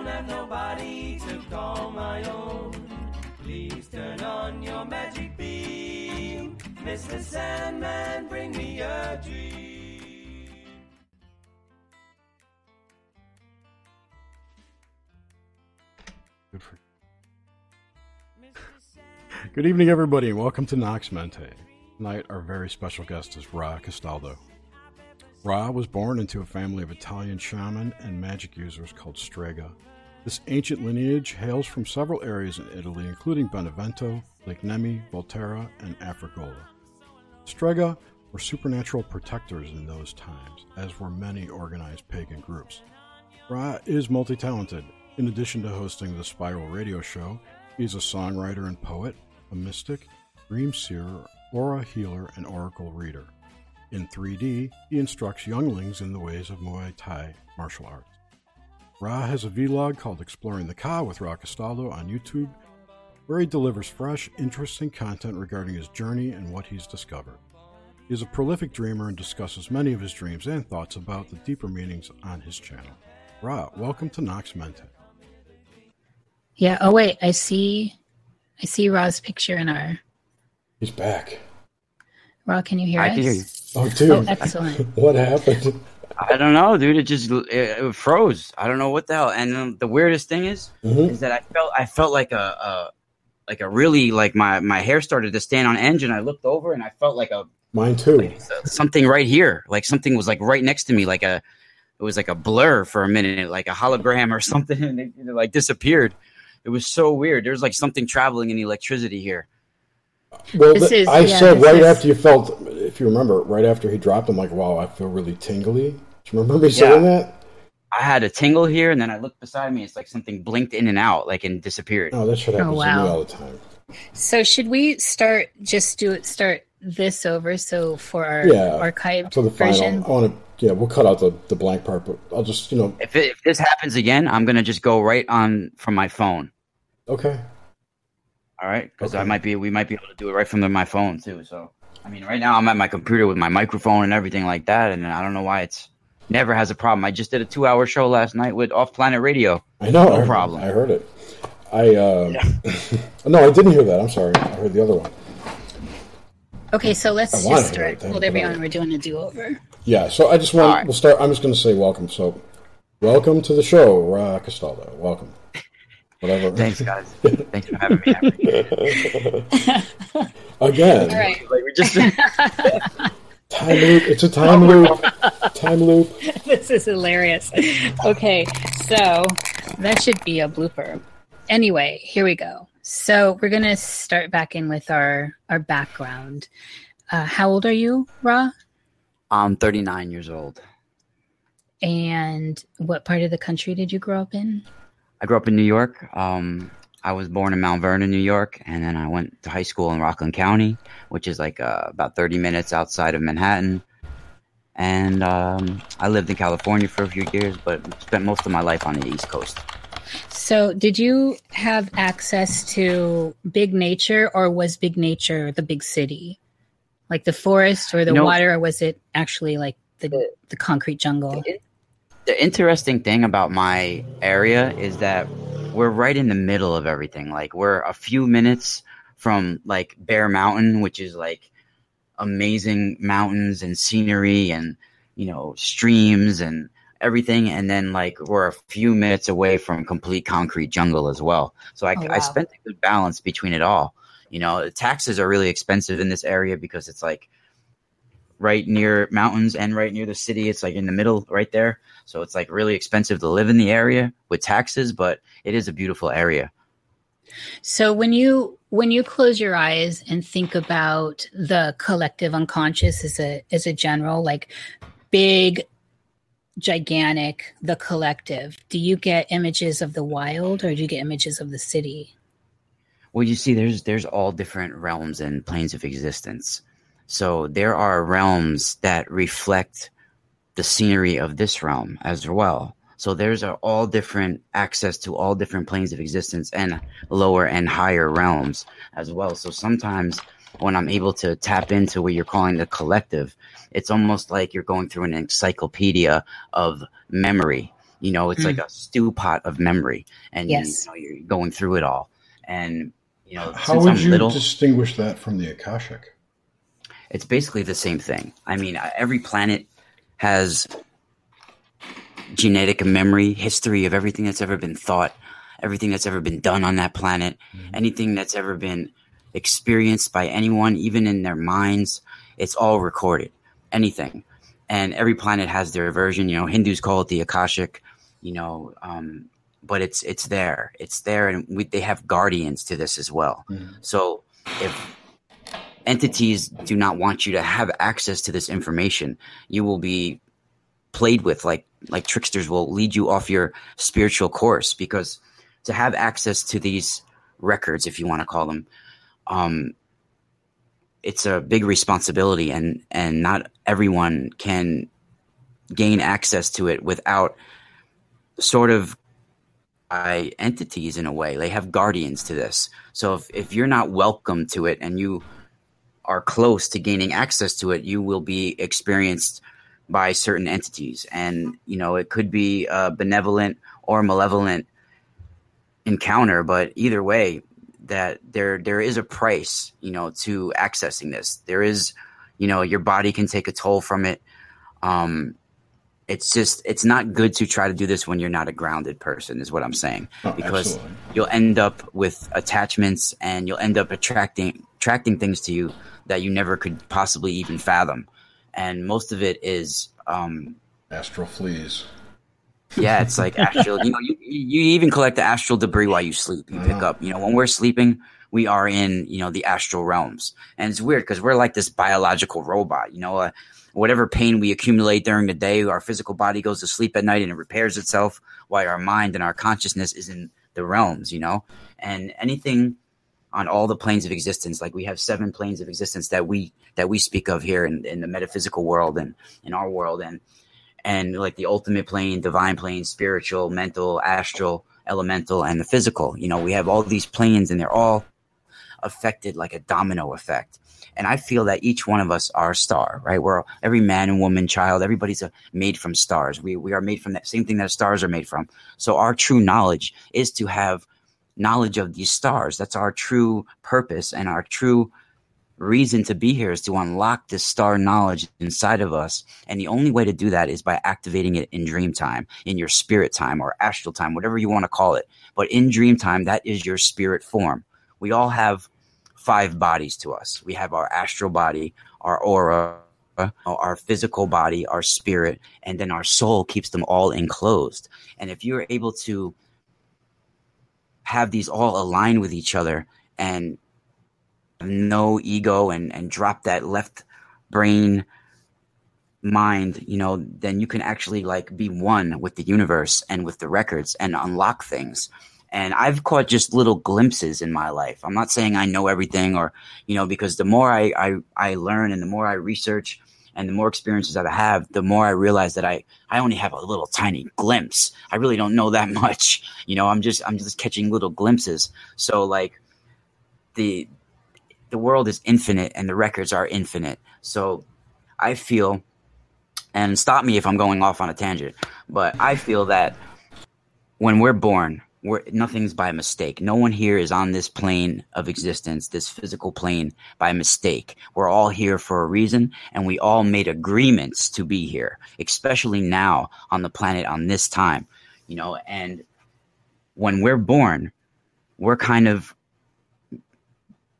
Don't have nobody to call my own. Please turn on your magic beam. Mr. Sandman, bring me a dream. Good evening, everybody, and welcome to Nox Mente. Tonight, our very special guest is Ra Castaldo. Ra was born into a family of Italian shaman and magic users called Strega. This ancient lineage hails from several areas in Italy, including Benevento, Lake Nemi, Volterra, and Afragola. Strega were supernatural protectors in those times, as were many organized pagan groups. Ra is multi talented. In addition to hosting the Spiral radio show, he's a songwriter and poet, a mystic, dream seer, aura healer, and oracle reader. In 3D, he instructs younglings in the ways of Muay Thai martial arts. Ra has a vlog called Exploring the Ka with Ra Castaldo on YouTube, where he delivers fresh, interesting content regarding his journey and what he's discovered. He is a prolific dreamer and discusses many of his dreams and thoughts about the deeper meanings on his channel. Ra, welcome to Nox Mente. Yeah. Oh wait, I see. I see Ra's picture in our. He's back. Ra, can you hear I us? can hear you. Oh, dude. Oh, excellent. what happened? I don't know, dude. It just it, it froze. I don't know what the hell. And um, the weirdest thing is, Mhm. is that I felt I felt like a, a like a really like my my hair started to stand on edge, and I looked over and I felt like a Mine too. like something right here, like something was like right next to me, like a it was like a blur for a minute, like a hologram or something, and it, it like disappeared. It was so weird. There's like something traveling in electricity here. Well, This th- is- I yeah, said this right is- after you felt, if you remember, right after he dropped, I'm like, wow, I feel really tingly. Do you remember me saying that? I had a tingle here, and then I looked beside me. It's like something blinked in and out, like and disappeared. Oh, that should happen Oh, to me all the time. So should we start? Just do it. Start this over. So for our Yeah, archived For the version. final, I want to, yeah, we'll cut out the, the blank part, but I'll just, you know, If, it, if this happens again, I'm gonna just go right on from my phone. okay. All right, because I might be we might be able to do it right from the, my phone too. So I mean, right now I'm at my computer with my microphone and everything like that, and I don't know why it's never has a problem. I just did a two hour show last night with Off Planet Radio. I know. No I heard- problem. I heard it. I, uh, no, I didn't hear that. I'm sorry. I heard the other one. Okay, so let's just start. Hold but everyone. We're doing a do-over. Yeah, so I just want, All right. we'll start, I'm just going to say welcome. So, welcome to the show, Ra Castaldo. Welcome. Whatever. Thanks, guys. Thanks for having me. Again. All right. Like we just Time loop. It's a time loop. Time loop. this is hilarious. Okay, so that should be a blooper. Anyway, here we go. So we're gonna start back in with our our background. Uh, how old are you, Ra? I'm 39 years old. And what part of the country did you grow up in? I grew up in New York. Um, I was born in Mount Vernon, New York, and then I went to high school in Rockland County, which is like uh, about 30 minutes outside of Manhattan. And um, I lived in California for a few years, but spent most of my life on the East Coast. So, did you have access to big nature, or was big nature the big city, like the forest or the You know- water, or was it actually like the the concrete jungle? The interesting thing about my area is that we're right in the middle of everything. Like we're a few minutes from like Bear Mountain, which is like amazing mountains and scenery and you know streams and everything. And then like we're a few minutes away from complete concrete jungle as well. So i, Oh, I spent a good balance between it all. You know the taxes are really expensive in this area because it's like right near mountains and right near the city. It's like in the middle right there so it's like really expensive to live in the area with taxes but it is a beautiful area So when you when you close your eyes and think about the collective unconscious as a as a general, like big, gigantic, the collective, do you get images of the wild or do you get images of the city? Well, you see, there's there's all different realms and planes of existence. So there are realms that reflect the scenery of this realm as well. So there's all different access to all different planes of existence and lower and higher realms as well. So sometimes when I'm able to tap into what you're calling the collective, it's almost like you're going through an encyclopedia of memory. You know, it's Mm. like a stew pot of memory, and Yes. you know, you're going through it all. And you know, How since would I'm you little, distinguish that from the Akashic? it's basically the same thing. I mean, uh, every planet has genetic memory, history of everything that's ever been thought, everything that's ever been done on that planet, anything that's ever been experienced by anyone, even in their minds. It's all recorded. Anything. And every planet has their version. You know, Hindus call it the Akashic, you know, um, but it's it's there. It's there, and we, they have guardians to this as well. Mhm. So if entities do not want you to have access to this information, you will be played with like like tricksters will lead you off your spiritual course because to have access to these records, if you want to call them, um, it's a big responsibility, and and not everyone can gain access to it without sort of by entities in a way. They have guardians to this. So if, if you're not welcome to it and you are close to gaining access to it, you will be experienced by certain entities. And, you know, it could be a benevolent or malevolent encounter, but either way, that there there is a price, you know, to accessing this. There is, you know, your body can take a toll from it. Um, it's just it's not good to try to do this when you're not a grounded person, is what I'm saying Oh, because absolutely. you'll end up with attachments and you'll end up attracting attracting things to you that you never could possibly even fathom and most of it is um astral fleas. yeah it's like astral you know you, you even collect the astral debris while you sleep you pick Yeah. up you know when we're sleeping we are in you know the astral realms and it's weird because we're like this biological robot you know uh, whatever pain we accumulate during the day our physical body goes to sleep at night and it repairs itself while our mind and our consciousness is in the realms you know? And anything on all the planes of existence like we have seven planes of existence that we that we speak of here in, in the metaphysical world and in our world. And and like the ultimate plane divine plane spiritual mental astral elemental and the physical you know? We have all these planes and they're all affected like a domino effect and i feel that each one of us are a star right we're every man and woman child everybody's a, made from stars we, we are made from that same thing that stars are made from so our true knowledge is to have knowledge of these stars that's our true purpose and our true reason to be here is to unlock this star knowledge inside of us. And the only way to do that is by activating it in dream time, in your spirit time or astral time, whatever you want to call it. But in dream time, that is your spirit form. We all have five bodies to us. We have our astral body, our aura, our physical body, our spirit, and then our soul keeps them all enclosed. And if you're able to have these all align with each other and no ego and and drop that left brain mind you know then you can actually like be one with the universe and with the records and unlock things and i've caught just little glimpses in my life. I'm not saying i know everything or you know because the more i i, I learn and the more i research and the more experiences that i have the more i realize that i i only have a little tiny glimpse. I really don't know that much. You know i'm just i'm just catching little glimpses. So like the the world is infinite and the records are infinite. So I feel, and stop me if I'm going off on a tangent, but I feel that when we're born, we're, nothing's by mistake. No one here is on this plane of existence, this physical plane, by mistake. We're all here for a reason, and we all made agreements to be here, especially now on the planet on this time, you know. And when we're born, we're kind of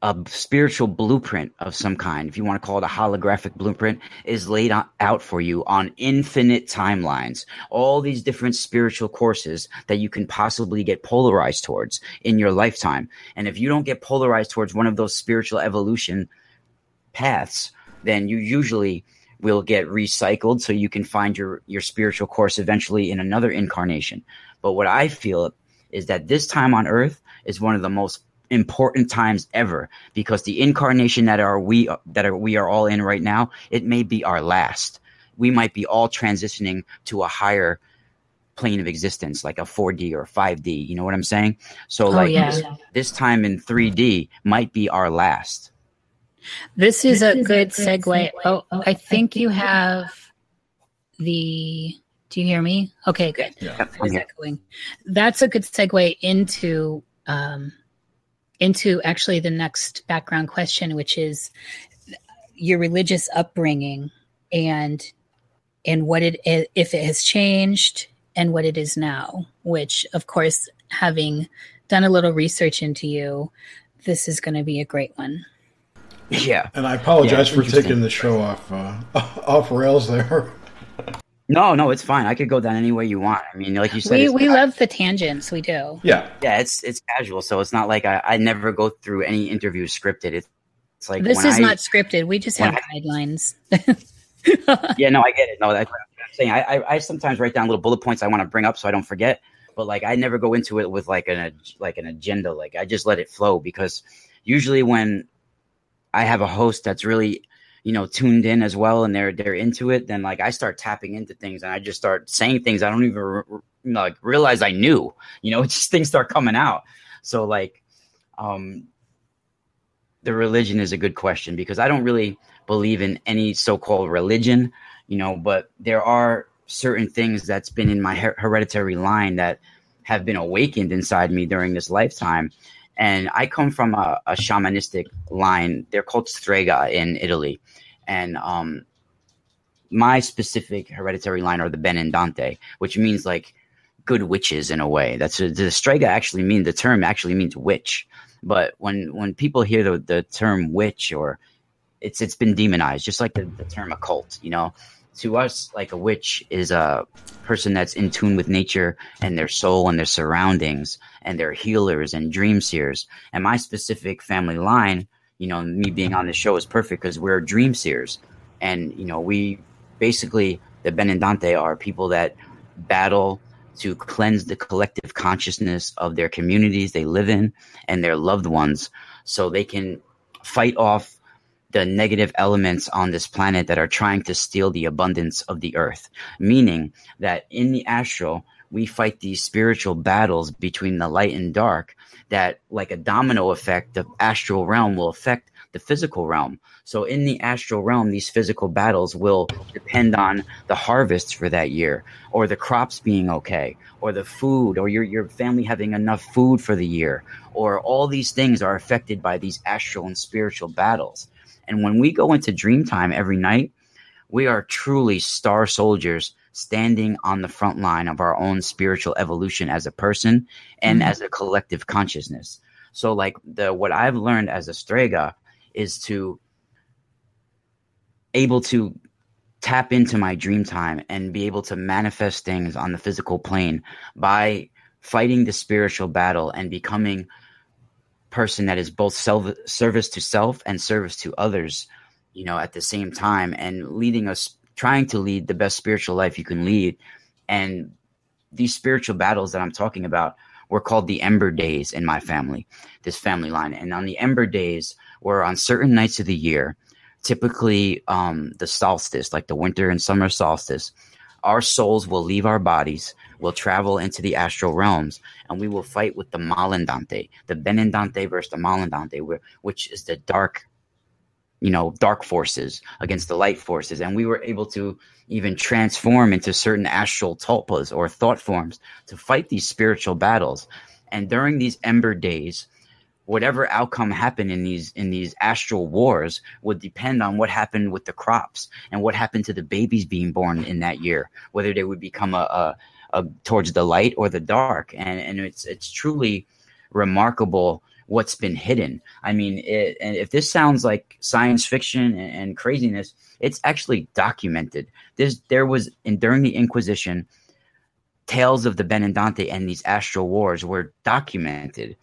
a spiritual blueprint of some kind, if you want to call it a holographic blueprint, is laid out for you on infinite timelines. All these different spiritual courses that you can possibly get polarized towards in your lifetime. And if you don't get polarized towards one of those spiritual evolution paths, then you usually will get recycled so you can find your, your spiritual course eventually in another incarnation. But what I feel is that this time on earth is one of the most important times ever because the incarnation that are we that are we are all in right now it may be our last we might be all transitioning to a higher plane of existence like a 4d or 5d you know what i'm saying so Oh, like yeah. this, this time in 3d might be our last This is a good segue. Oh, I think you have the. Do you hear me? Okay, good. Yeah. Yep, I I'm was here. echoing. That's a good segue into um, into actually the next background question, which is your religious upbringing and and what it if it has changed and what it is now. Which, of course, having done a little research into you, this is going to be a great one. yeah And I apologize Yeah, for taking the show off uh, off rails there. No no it's fine i could go down any way you want i mean like you said We it's- we love the tangents. We do. Yeah, yeah it's it's casual so it's not like i, I never go through any interview scripted it's, it's like this is I- not scripted. We just when have guidelines. yeah, no, I get it. No, that's what I'm saying. I, I, I sometimes write down little bullet points I want to bring up so I don't forget. But like, I never go into it with like an like an agenda. Like, I just let it flow because usually when I have a host that's really you know tuned in as well and they're they're into it, then like I start tapping into things and I just start saying things I don't even re- like realize I knew. You know, just things start coming out. So like, um, the religion is a good question because I don't really believe in any so-called religion, you know, but there are certain things that's been in my her- hereditary line that have been awakened inside me during this lifetime. And I come from a, a shamanistic line. They're called Strega in Italy. And um, my specific hereditary line are the Benandante, which means like good witches in a way. That's the Strega actually mean the term actually means witch. But when when people hear the, the term witch or it's it's been demonized, just like the, the term occult, you know. To us, like a witch is a person that's in tune with nature and their soul and their surroundings, and they're healers and dream seers. And my specific family line, you know, me being on the show is perfect because we're dream seers, and you know, we basically the Benandante are people that battle to cleanse the collective consciousness of their communities they live in and their loved ones so they can fight off the negative elements on this planet that are trying to steal the abundance of the earth. Meaning that in the astral, we fight these spiritual battles between the light and dark that, like a domino effect, the astral realm will affect the physical realm. So in the astral realm, these physical battles will depend on the harvests for that year, or the crops being okay, or the food, or your, your family having enough food for the year, or all these things are affected by these astral and spiritual battles. And when we go into dream time every night, we are truly star soldiers standing on the front line of our own spiritual evolution as a person and Mhm. as a collective consciousness. So like the what I've learned as a strega is to able to tap into my dream time and be able to manifest things on the physical plane by fighting the spiritual battle and becoming person that is both self service to self and service to others you know at the same time and leading us trying to lead the best spiritual life you can lead. And these spiritual battles that i'm talking about were called the ember days in my family this family line. And on the ember days were on certain nights of the year typically um, the solstice like the winter and summer solstice our souls will leave our bodies will travel into the astral realms and we will fight with the Malandante, the Benandante versus the Malandante, which is the dark, you know, dark forces against the light forces. And we were able to even transform into certain astral tulpas or thought forms to fight these spiritual battles. And during these ember days, whatever outcome happened in these in these astral wars would depend on what happened with the crops and what happened to the babies being born in that year, whether they would become a, a uh, towards the light or the dark, and and it's it's truly remarkable what's been hidden. I mean, it, and if this sounds like science fiction and, and craziness, it's actually documented. There's there was in during the Inquisition, tales of the Benandante and these astral wars were documented.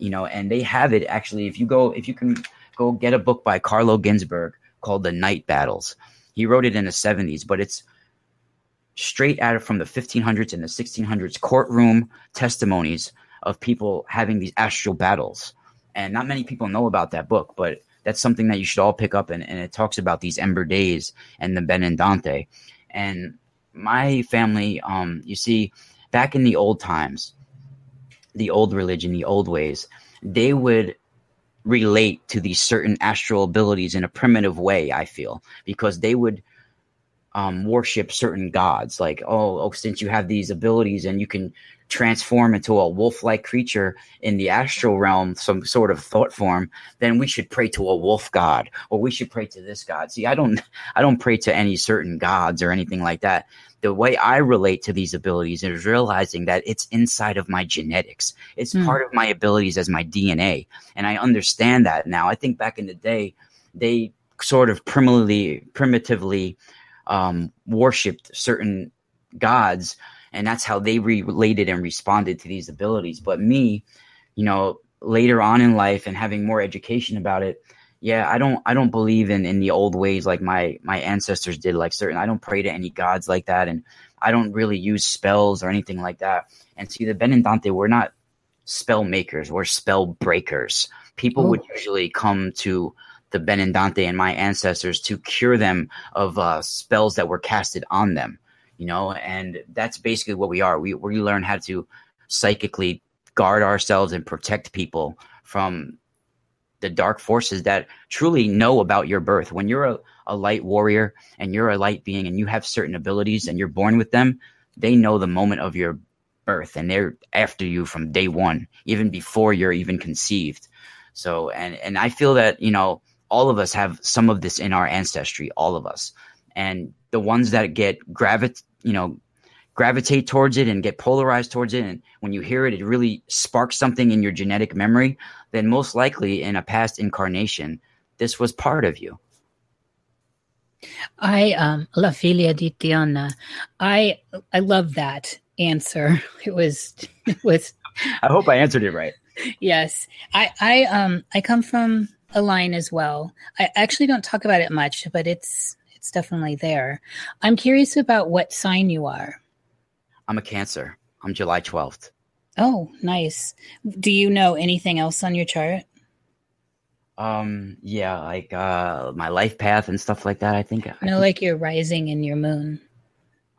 You know, and they have it actually. If you go, if you can go get a book by Carlo Ginzburg called The Night Battles. He wrote it in the 70s, but it's straight out of from the 1500s and the 1600s courtroom testimonies of people having these astral battles and not many people know about that book, but that's something that you should all pick up. And, and it talks about these ember days and the Benandante. And Dante. And my family, um, you see, back in the old times, the old religion, the old ways, they would relate to these certain astral abilities in a primitive way, I feel, because they would um, worship certain gods. Like, oh, oh, since you have these abilities and you can transform into a wolf-like creature in the astral realm, some sort of thought form, then we should pray to a wolf god, or we should pray to this god. See, I don't, I don't pray to any certain gods or anything like that. The way I relate to these abilities is realizing that it's inside of my genetics. It's mm. part of my abilities as my DNA, and I understand that now. I think back in the day, they sort of primitively, primitively um, worshipped certain gods and that's how they related and responded to these abilities. But me, you know, later on in life and having more education about it, yeah, I don't I don't believe in in the old ways like my my ancestors did. Like certain, I don't pray to any gods like that, and I don't really use spells or anything like that. And see, the Benandante, we're not spell makers, we're spell breakers. People would usually come to the Benandante and my ancestors to cure them of uh, spells that were casted on them you know, and that's basically what we are. We we learn how to psychically guard ourselves and protect people from the dark forces that truly know about your birth. When you're a, a light warrior and you're a light being and you have certain abilities and you're born with them, they know the moment of your birth and they're after you from day one, even before you're even conceived. So, and, and I feel that, you know, all of us have some of this in our ancestry, all of us. And the ones that get gravit you know gravitate towards it and get polarized towards it. And when you hear it it really sparks something in your genetic memory then most likely in a past incarnation this was part of you. I um la filia di tiana i i love that answer. It was it was i hope i answered it right. Yes. I i um i come from a line as well. I actually don't talk about it much but it's it's definitely there. I'm curious about what sign you are. I'm a Cancer. I'm July 12th. Oh, nice. Do you know anything else on your chart? Um, yeah, like uh my life path and stuff like that, I think. I no, think... like your rising and your moon.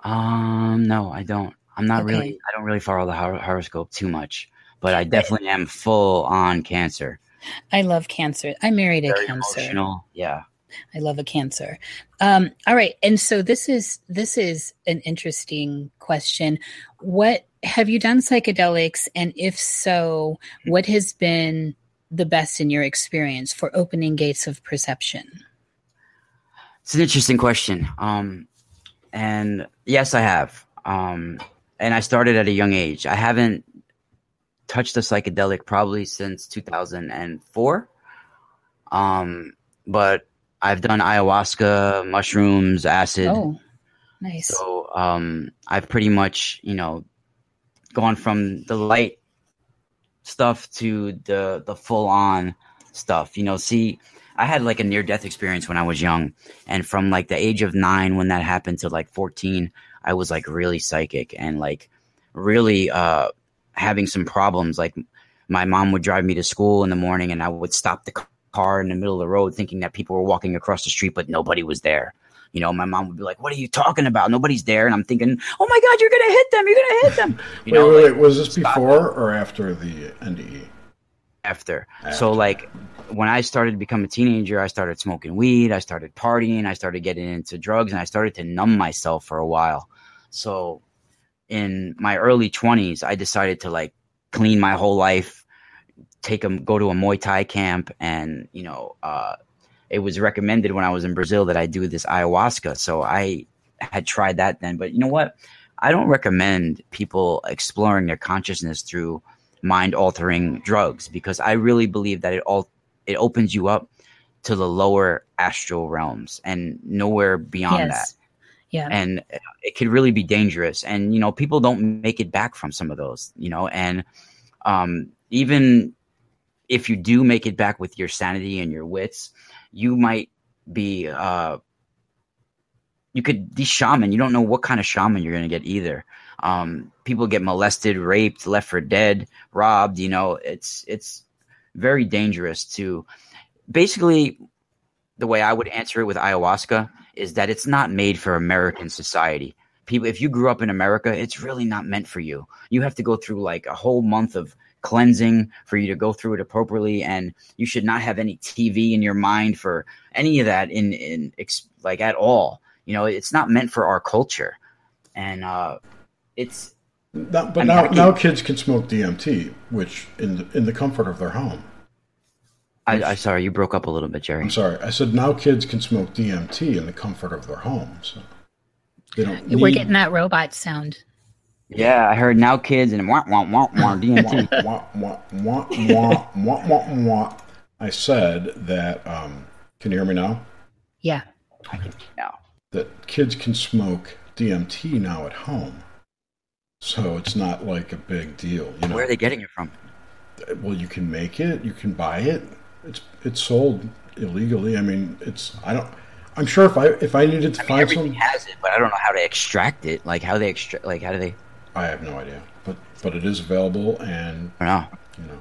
Um, no, I don't. I'm not okay. really I don't really follow the hor- horoscope too much, but I definitely am full on Cancer. I love Cancer. I married a Cancer. Emotional. Yeah. I love a cancer. Um, all right, and so this is this is an interesting question. What have you done psychedelics, and if so, what has been the best in your experience for opening gates of perception? It's an interesting question. Um, and yes, I have. Um, and I started at a young age. I haven't touched a psychedelic probably since 2004. Um, but I've done ayahuasca, mushrooms, acid. Oh, nice. So um, I've pretty much, you know, gone from the light stuff to the the full on stuff. You know, see, I had like a near death experience when I was young, and from like the age of nine when that happened to like fourteen, I was like really psychic and like really uh having some problems. Like my mom would drive me to school in the morning, and I would stop the car in the middle of the road thinking that people were walking across the street, but nobody was there. You know, my mom would be like, "What are you talking about? Nobody's there." And I'm thinking, "Oh my God, you're gonna hit them! You're gonna hit them!" You wait, know, wait, like, wait. was this before or after the NDE? After. after. So, like, when I started to become a teenager, I started smoking weed, I started partying, I started getting into drugs, and I started to numb myself for a while. So, in my early 20s, I decided to like clean my whole life take them go to a Muay Thai camp, and you know, uh, it was recommended when I was in Brazil that I do this ayahuasca. So I had tried that then, but you know what? I don't recommend people exploring their consciousness through mind altering drugs because I really believe that it all it opens you up to the lower astral realms and nowhere beyond yes. that. Yeah. And it could really be dangerous. And, you know, people don't make it back from some of those, you know, and um, even if you do make it back with your sanity and your wits, you might be uh you could these shaman, you don't know what kind of shaman you're gonna get either. Um people get molested, raped, left for dead, robbed, you know, it's it's very dangerous to basically the way I would answer it with ayahuasca is that it's not made for American society. People, if you grew up in America, it's really not meant for you. You have to go through like a whole month of cleansing for you to go through it appropriately, and you should not have any TV in your mind for any of that in in like at all. You know, it's not meant for our culture, and uh, it's. Not, but I mean, now, now kids can smoke DMT, which in the, in the comfort of their home. I, I sorry, you broke up a little bit, Jerry. I'm sorry. I said now kids can smoke DMT in the comfort of their home, so they don't. We're getting that robot sound. Yeah, I heard now kids and wah wah wah wah DMT. wah, wah, wah, wah, wah, wah, wah. I said that. Um, can you hear me now? Yeah. I can now. That kids can smoke DMT now at home, so it's not like a big deal. You know. Where are they getting it from? Well, you can make it. You can buy it it's it's sold illegally. I mean, it's I don't. I'm sure if I if I needed to I mean, find everything some, has it, but I don't know how to extract it. Like how they extract, like how do they? I have no idea, but but it is available, and I know. You know,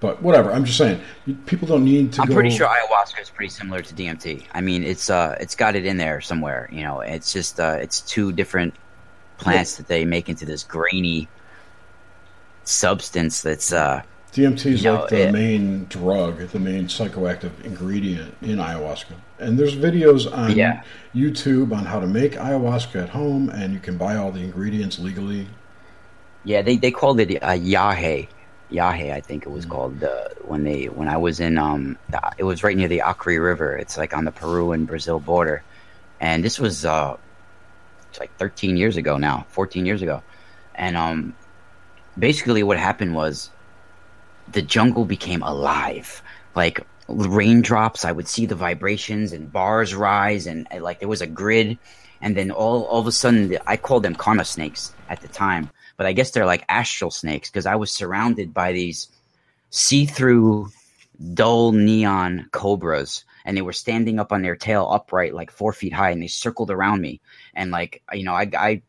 but whatever. I'm just saying, people don't need to. I'm go... pretty sure ayahuasca is pretty similar to DMT. I mean, it's uh, it's got it in there somewhere. You know, it's just uh, it's two different plants yeah. that they make into this grainy substance that's uh DMT is like know, the it, main drug, the main psychoactive ingredient in ayahuasca. And there's videos on yeah. YouTube on how to make ayahuasca at home, and you can buy all the ingredients legally. Yeah, they, they called it uh, yahe, yahe. I think it was mm-hmm. called uh, when they when I was in um the, it was right near the Acre River. It's like on the Peru and Brazil border, and this was uh it's like 13 years ago now, 14 years ago, and um basically what happened was the jungle became alive. Like raindrops, I would see the vibrations and bars rise, and, like there was a grid. And then all, all of a sudden, I called them karma snakes at the time, but I guess they're like astral snakes because I was surrounded by these see through, dull neon cobras and they were standing up on their tail upright like four feet high and they circled around me and like you know I, I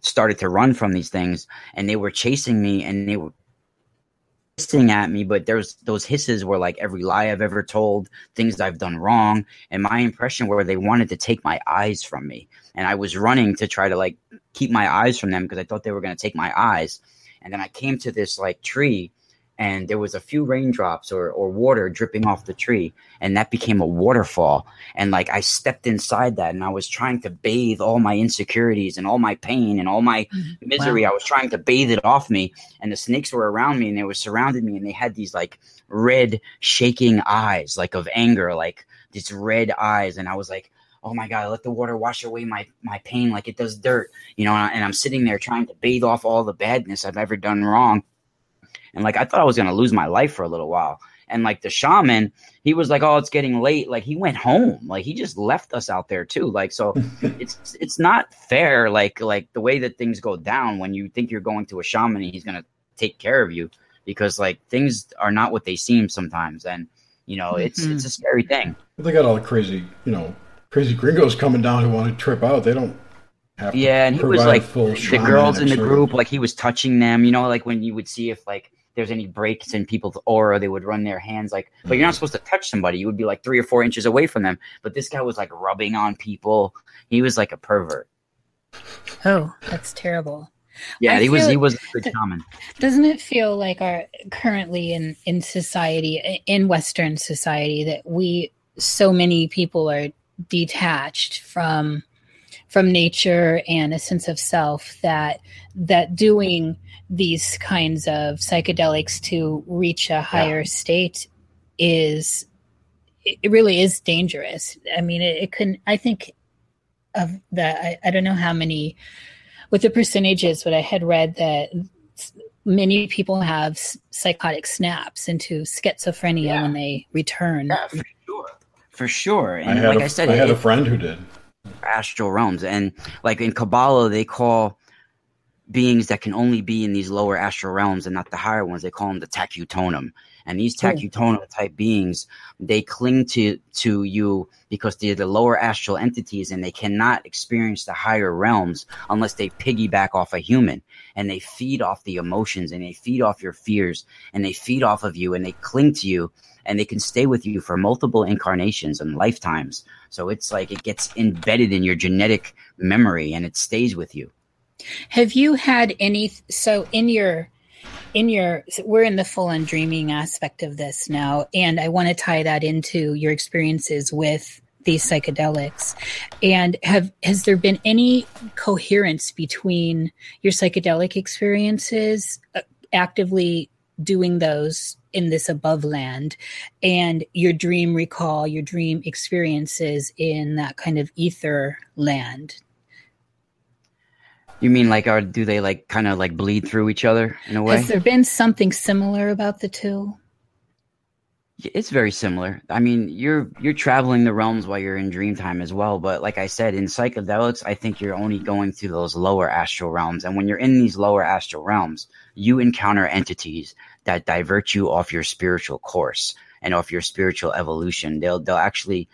started to run from these things and they were chasing me and they were hissing at me, but there's those hisses were like every lie I've ever told, things I've done wrong, and my impression were they wanted to take my eyes from me, and I was running to try to like keep my eyes from them because I thought they were going to take my eyes, and then I came to this like tree and there was a few raindrops or, or water dripping off the tree and that became a waterfall and like i stepped inside that and i was trying to bathe all my insecurities and all my pain and all my mm-hmm. misery wow. i was trying to bathe it off me and the snakes were around me and they were surrounding me and they had these like red shaking eyes like of anger like these red eyes and i was like oh my god let the water wash away my my pain like it does dirt you know and i'm sitting there trying to bathe off all the badness i've ever done wrong and like I thought I was gonna lose my life for a little while. And like the shaman, he was like, "Oh, it's getting late." Like he went home. Like he just left us out there too. Like so, it's it's not fair. Like like the way that things go down when you think you're going to a shaman and he's gonna take care of you because like things are not what they seem sometimes. And you know, it's mm-hmm. it's a scary thing. They got all the crazy, you know, crazy gringos coming down who want to trip out. They don't yeah, and he was like the girls in the group, like he was touching them. You know, like when you would see if like there's any breaks in people's aura, they would run their hands like, but you're not mm-hmm. supposed to touch somebody. You would be like three or four inches away from them. But this guy was like rubbing on people. He was like a pervert. Oh, that's terrible. Yeah, I he was he was a good shaman. Doesn't it feel like our currently in in society in Western society that we so many people are detached from from nature and a sense of self that that doing these kinds of psychedelics to reach a higher yeah. state is it really is dangerous. I mean, it, it can. I think of that. I, I don't know how many with the percentages, but I had read that many people have psychotic snaps into schizophrenia yeah. when they return. Yeah, for sure. For sure. And I like a, I said, I had it, a friend who did astral realms, and like in Kabbalah, they call beings that can only be in these lower astral realms and not the higher ones. They call them the takutonum. And these takutonum type beings, they cling to to you because they're the lower astral entities and they cannot experience the higher realms unless they piggyback off a human. And they feed off the emotions and they feed off your fears and they feed off of you and they cling to you and they can stay with you for multiple incarnations and lifetimes. So it's like it gets embedded in your genetic memory and it stays with you. Have you had any? So in your in your we're in the full on dreaming aspect of this now and i want to tie that into your experiences with these psychedelics and have has there been any coherence between your psychedelic experiences uh, actively doing those in this above land and your dream recall your dream experiences in that kind of ether land you mean like, are do they like kind of like bleed through each other in a way? Has there been something similar about the two? It's very similar. I mean, you're you're traveling the realms while you're in dream time as well. But like I said, in psychedelics, I think you're only going through those lower astral realms. And when you're in these lower astral realms, you encounter entities that divert you off your spiritual course and off your spiritual evolution. They'll they'll actually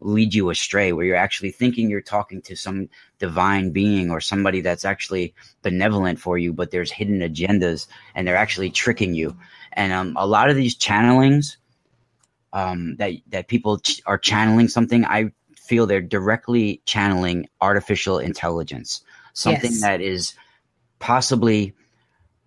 lead you astray where you're actually thinking you're talking to some divine being or somebody that's actually benevolent for you but there's hidden agendas and they're actually tricking you. And um, a lot of these channelings um, that that people ch- are channeling something i feel they're directly channeling artificial intelligence. Something yes. that is possibly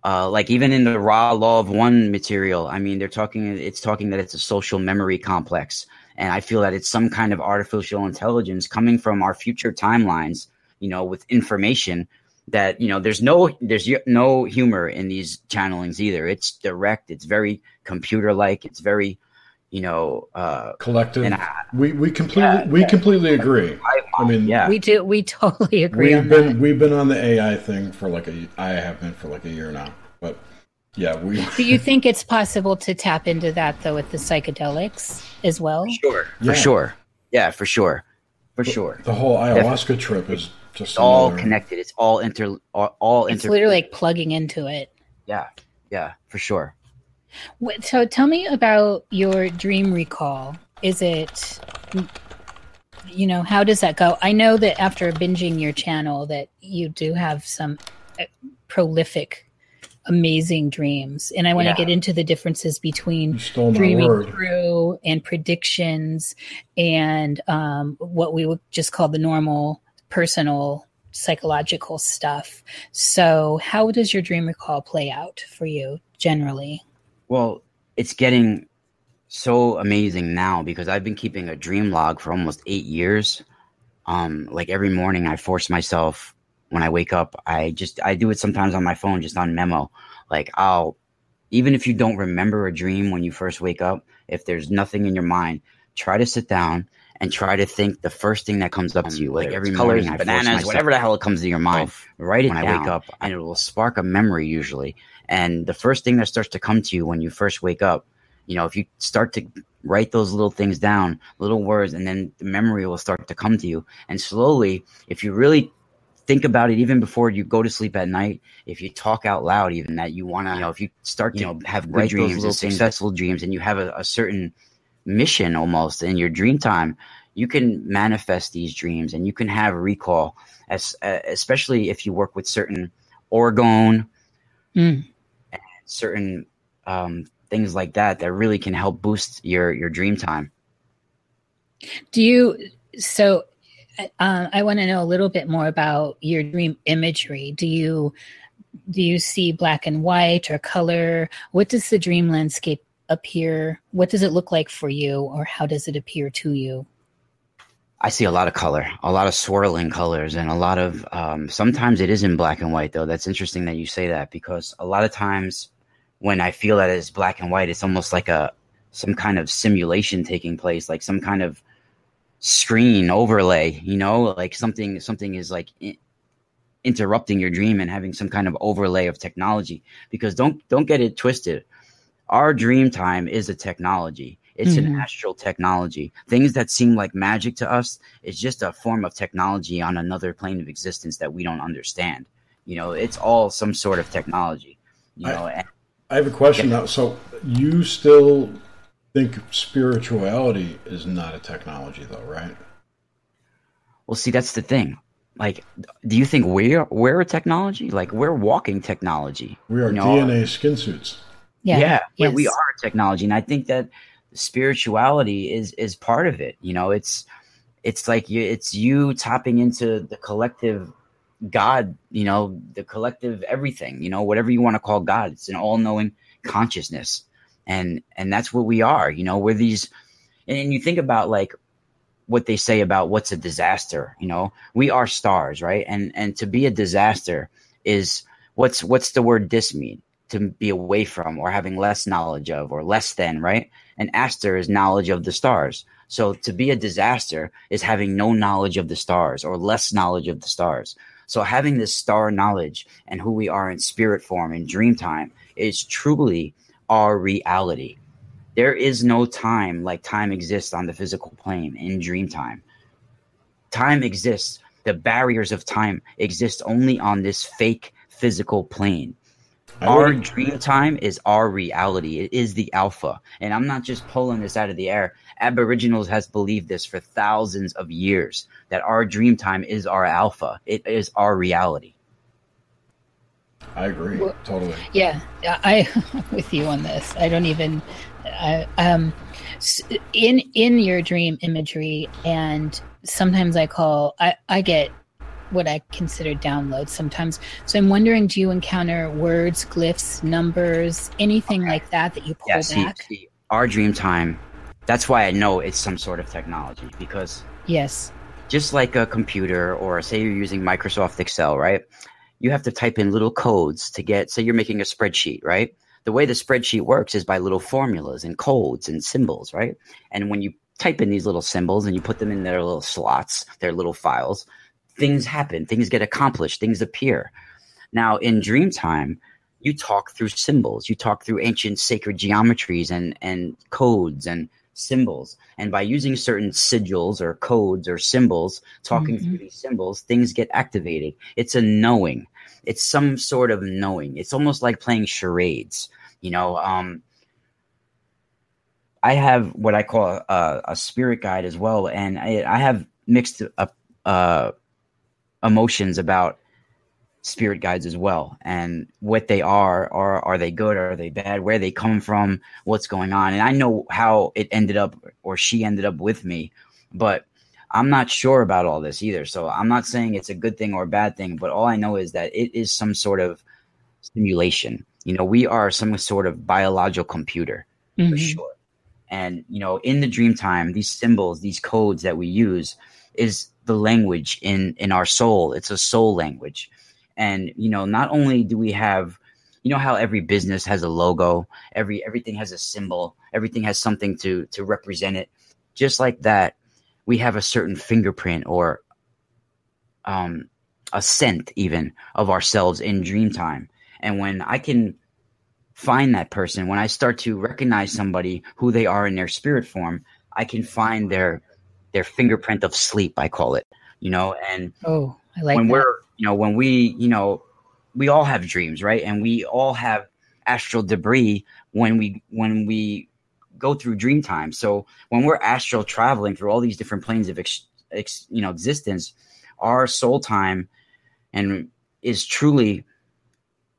uh, like even in the Ra law of one material i mean they're talking it's talking that it's a social memory complex and I feel that it's some kind of artificial intelligence coming from our future timelines, you know, with information that, you know, there's no, there's no humor in these channelings either. It's direct. It's very computer like. It's very, you know, uh, collective. I, we, we completely, yeah, we yeah. completely agree. I, I, mean, yeah, we do. We totally agree. We've been, that. we've been on the AI thing for like a, I have been for like a year now, but yeah, we. Do you think it's possible to tap into that though with the psychedelics as well? Sure, for sure. Yeah, for sure, for the, sure. The whole ayahuasca Definitely. trip is just it's all connected. It's all inter, all, all It's inter- literally like plugging into it. Yeah, yeah, for sure. So tell me about your dream recall. Is it you know how does that go i know that after binging your channel that you do have some uh, prolific amazing dreams. And I want yeah. to get into the differences between dreaming word. through and predictions and um, what we would just call the normal personal psychological stuff. So, how does your dream recall play out for you generally? Well, it's getting so amazing now because I've been keeping a dream log for almost eight years. Um, like every morning, I force myself when I wake up. I just I do it sometimes on my phone, just on memo. Like I'll even if you don't remember a dream when you first wake up, if there's nothing in your mind, try to sit down and try to think the first thing that comes up to you. Like every colors, morning, bananas, whatever the hell it comes to your oh, mind. Write it when down, I wake up, and it will spark a memory usually. And the first thing that starts to come to you when you first wake up, you know, if you start to write those little things down, little words, and then the memory will start to come to you. And slowly, if you really think about it even before you go to sleep at night. If you talk out loud, even that you want to, you know, if you start to you know, have good dreams and successful dreams and you have a, a, certain mission almost in your dream time, you can manifest these dreams and you can have recall, as, uh, especially if you work with certain orgone mm. and certain um, things like that that really can help boost your your dream time. Do you so uh, I want to know a little bit more about your dream imagery. Do you do you see black and white or color? What does the dream landscape appear? What does it look like for you, or how does it appear to you? I see a lot of color, a lot of swirling colors, and a lot of. Um, sometimes it is in black and white, though. That's interesting that you say that because a lot of times when I feel that it's black and white, it's almost like a some kind of simulation taking place, like some kind of screen overlay you know like something something is like I- interrupting your dream and having some kind of overlay of technology because don't don't get it twisted our dream time is a technology it's mm-hmm. an astral technology things that seem like magic to us is just a form of technology on another plane of existence that we don't understand You know, it's all some sort of technology. You know, and, I have a question now. So you still think spirituality is not a technology, though, right? well, see, that's the thing. Like, do you think we're we're a technology? Like, we're walking technology. We are You know, DNA skin suits. Yeah. yeah, we, we are a technology, and I think that spirituality is is part of it. You know, it's it's like you, it's you tapping into the collective God. You know, the collective everything. You know, whatever you want to call God. It's an all knowing consciousness, and and that's what we are. You know, we're these, and you think about like what they say about what's a disaster. You know, we are stars, right? And and to be a disaster is what's what's the word dis mean? To be away from or having less knowledge of or less than, right? And aster is knowledge of the stars. So to be a disaster is having no knowledge of the stars or less knowledge of the stars. So having this star knowledge and who we are in spirit form in dream time is truly our reality. There is no time like time exists on the physical plane in dream time. Time exists. The barriers of time exist only on this fake physical plane. I Our dream time is our reality. It is the alpha. And I'm not just pulling this out of the air. Aboriginals has believed this for thousands of years that our dream time is our alpha. It is our reality. I agree Well- totally. Yeah, I I'm with you on this. I don't even I, um in in your dream imagery and sometimes I call I I get what I consider downloads sometimes. So I'm wondering do you encounter words, glyphs, numbers, anything like that that you pull Yeah, see, back? see, our dream time, that's why I know it's some sort of technology because Yes. just like a computer or say you're using Microsoft Excel, right? You have to type in little codes to get, say you're making a spreadsheet, right? The way the spreadsheet works is by little formulas and codes and symbols, right? And when you type in these little symbols and you put them in their little slots, their little files, things happen, things get accomplished, things appear. Now, in dream time, you talk through symbols, you talk through ancient sacred geometries and, and codes and symbols. And by using certain sigils or codes or symbols, talking Mhm. through these symbols, things get activated. It's a knowing. It's some sort of knowing. It's almost like playing charades. You know, um, I have what I call a, a spirit guide as well, and I, I have mixed uh, uh, emotions about spirit guides as well. And what they are are are they good? Are they bad? Where they come from? What's going on? And i know how it ended up or she ended up with me but i'm not sure about all this either. So i'm not saying it's a good thing or a bad thing but all i know is that it is some sort of simulation. You know we are some sort of biological computer for Mhm. sure. And you know, in the dream time, these symbols, these codes that we use, is the language in in our soul. It's a soul language, and you know, not only do we have, you know, how every business has a logo, every everything has a symbol, everything has something to to represent it. Just like that, we have a certain fingerprint or um, a scent even of ourselves in dream time. And when I can find that person, when I start to recognize somebody who they are in their spirit form, I can find their their fingerprint of sleep, I call it. You know, and Oh, I like when that. we're you know when we you know we all have dreams right? And we all have astral debris when we when we go through dream time. So when we're astral traveling through all these different planes of ex, ex, you know existence our soul time and is truly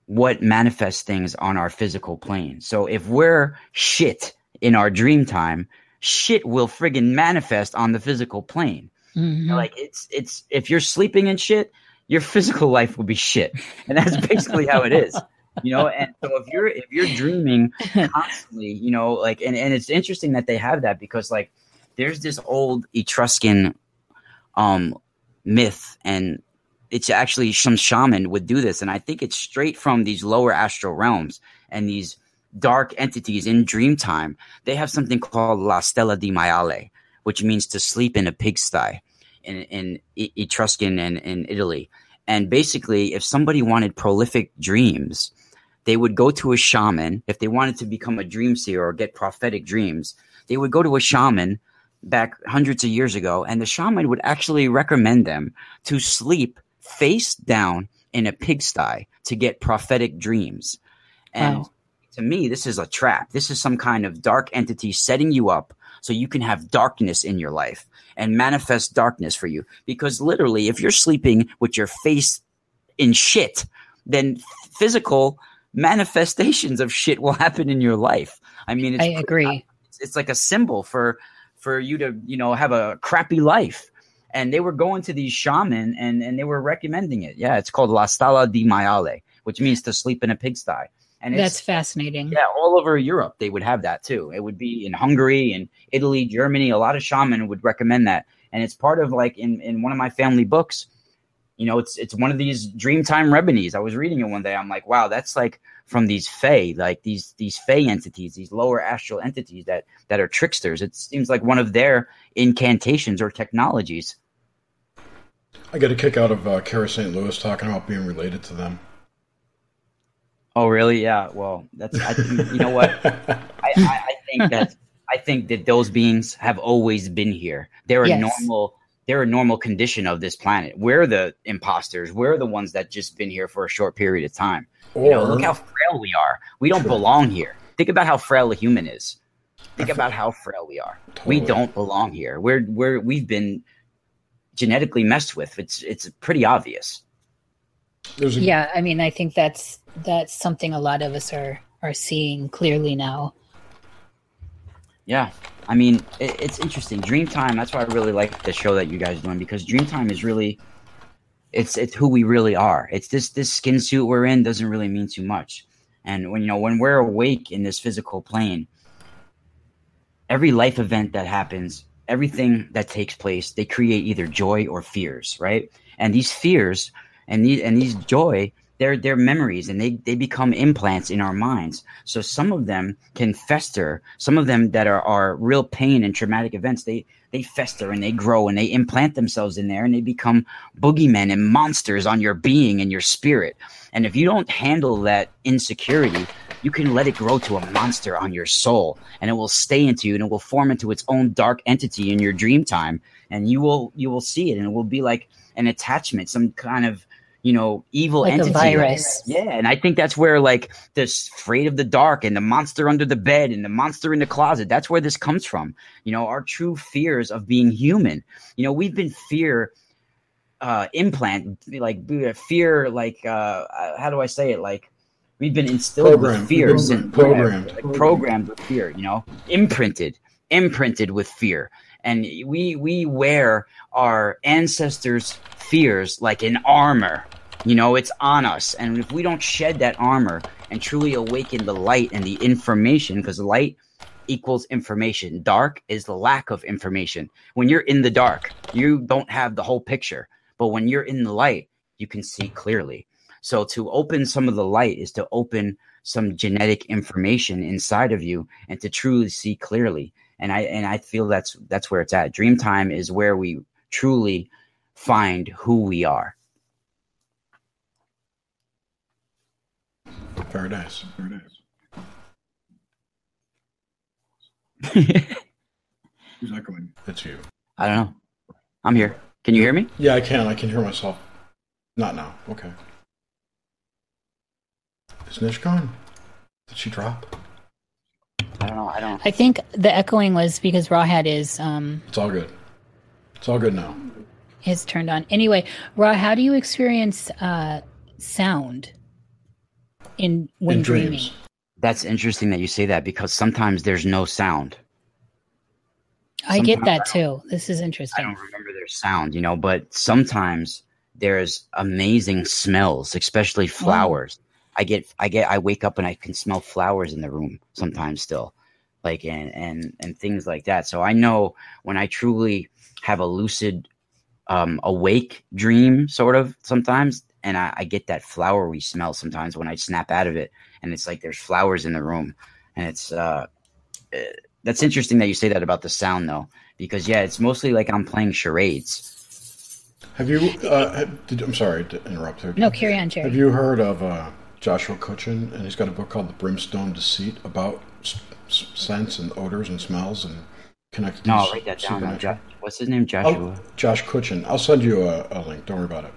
what manifests things on our physical plane. So if we're shit in our dream time shit will friggin manifest on the physical plane. Mhm. like it's it's if you're sleeping and shit, your physical life will be shit, and that's basically how it is. You know, and so if you're if you're dreaming constantly, you know, like and, and it's interesting that they have that because like there's this old Etruscan um myth and it's actually some shaman would do this and I think it's straight from these lower astral realms and these dark entities in dream time. They have something called La Stella di Maiale, which means to sleep in a pigsty in, in Etruscan and in Italy. And basically, if somebody wanted prolific dreams, they would go to a shaman. If they wanted to become a dream seer or get prophetic dreams, they would go to a shaman back hundreds of years ago, and the shaman would actually recommend them to sleep face down in a pigsty to get prophetic dreams. And Wow. to me, this is a trap. This is some kind of dark entity setting you up so you can have darkness in your life and manifest darkness for you. Because literally, if you're sleeping with your face in shit, then physical manifestations of shit will happen in your life. I mean, it's I agree. it's, like a symbol for for you to you know have a crappy life and they were going to these shaman and and they were recommending it yeah it's called la stalla di maiale which means to sleep in a pigsty and it's That's fascinating. yeah all over europe they would have that too it would be in hungary and italy germany a lot of shaman would recommend that and it's part of like in in one of my family books you know it's it's one of these dreamtime remedies i was reading it one day i'm like wow that's like from these fey like these these fey entities these lower astral entities that that are tricksters it seems like one of their incantations or technologies I get a kick out of uh, Kara St. Louis talking about being related to them. Oh really yeah well that's I, you know what I, I, I think that I think that those beings have always been here. They're a normal they're a normal condition of this planet. We're the imposters. We're the ones that just been here for a short period of time. You know, look how frail we are. We don't belong here. Think about how frail a human is. Think about how frail we are. We don't belong here. We're we're we've been genetically messed with. It's it's pretty obvious. There's a, Yeah, I mean, I think that's that's something a lot of us are are seeing clearly now. Yeah. I mean, it, it's interesting. Dreamtime, that's why I really like the show that you guys are doing because Dreamtime is really it's it's who we really are. It's this this skin suit we're in doesn't really mean too much. And when you know when we're awake in this physical plane, every life event that happens, everything that takes place, they create either joy or fears, right? And these fears and these and these joy, they're they're memories and they they become implants in our minds. So some of them can fester. Some of them that are, are real pain and traumatic events, they they fester and they grow and they implant themselves in there and they become boogeymen and monsters on your being and your spirit. And if you don't handle that insecurity, you can let it grow to a monster on your soul and it will stay into you and it will form into its own dark entity in your dream time and you will you will see it and it will be like an attachment some kind of you know evil Like a entity virus. yeah and i think that's where like this afraid of the dark and the monster under the bed and the monster in the closet that's where this comes from. You know our true fears of being human. You know we've been fear uh implant like fear like uh uh, how do i say it? Like we've been instilled Programmed. with fear Program- since- programmed. like programmed with fear you know? Imprinted imprinted with fear. And we we wear our ancestors fears like an armor you know it's on us. And if we don't shed that armor and truly awaken the light and the information because light equals information. Dark is the lack of information. When you're in the dark you don't have the whole picture. But when you're in the light you can see clearly. So to open some of the light is to open some genetic information inside of you and to truly see clearly. And i and i feel that's that's where it's at. Dreamtime is where we truly find who we are very nice. Very nice. Who's echoing? It's you. i don't know i'm here can you hear me Yeah, I can. I can hear myself. Not now. Okay. Is Nish gone? Did she drop? i don't know i don't I think the echoing was because Rawhead is um It's all good. It's all good now. is turned on. Anyway, Ra, how do you experience uh sound in when In dreaming? dreams. that's interesting that you say that because sometimes there's no sound I get Sometimes that too. This is interesting. I don't remember their sound, you know, but sometimes there's amazing smells, especially flowers. I get I get I wake up and I can smell flowers in the room sometimes still. Like and and and things like that. So I know when I truly have a lucid um awake dream sort of sometimes and I, I get that flowery smell sometimes when I snap out of it and it's like there's flowers in the room and it's uh uh, that's interesting that you say that about the sound though because yeah it's mostly like i'm playing charades Have you? Uh, did, I'm sorry to interrupt here. No, carry on, Jerry. Have you heard of uh, Joshua Cutchin? And he's got a book called The Brimstone Deceit about s- s- scents and odors and smells and connected. no to i'll write that down Jo- what's his name joshua Oh, Josh Cutchin. I'll send you a, a link. Don't worry about it.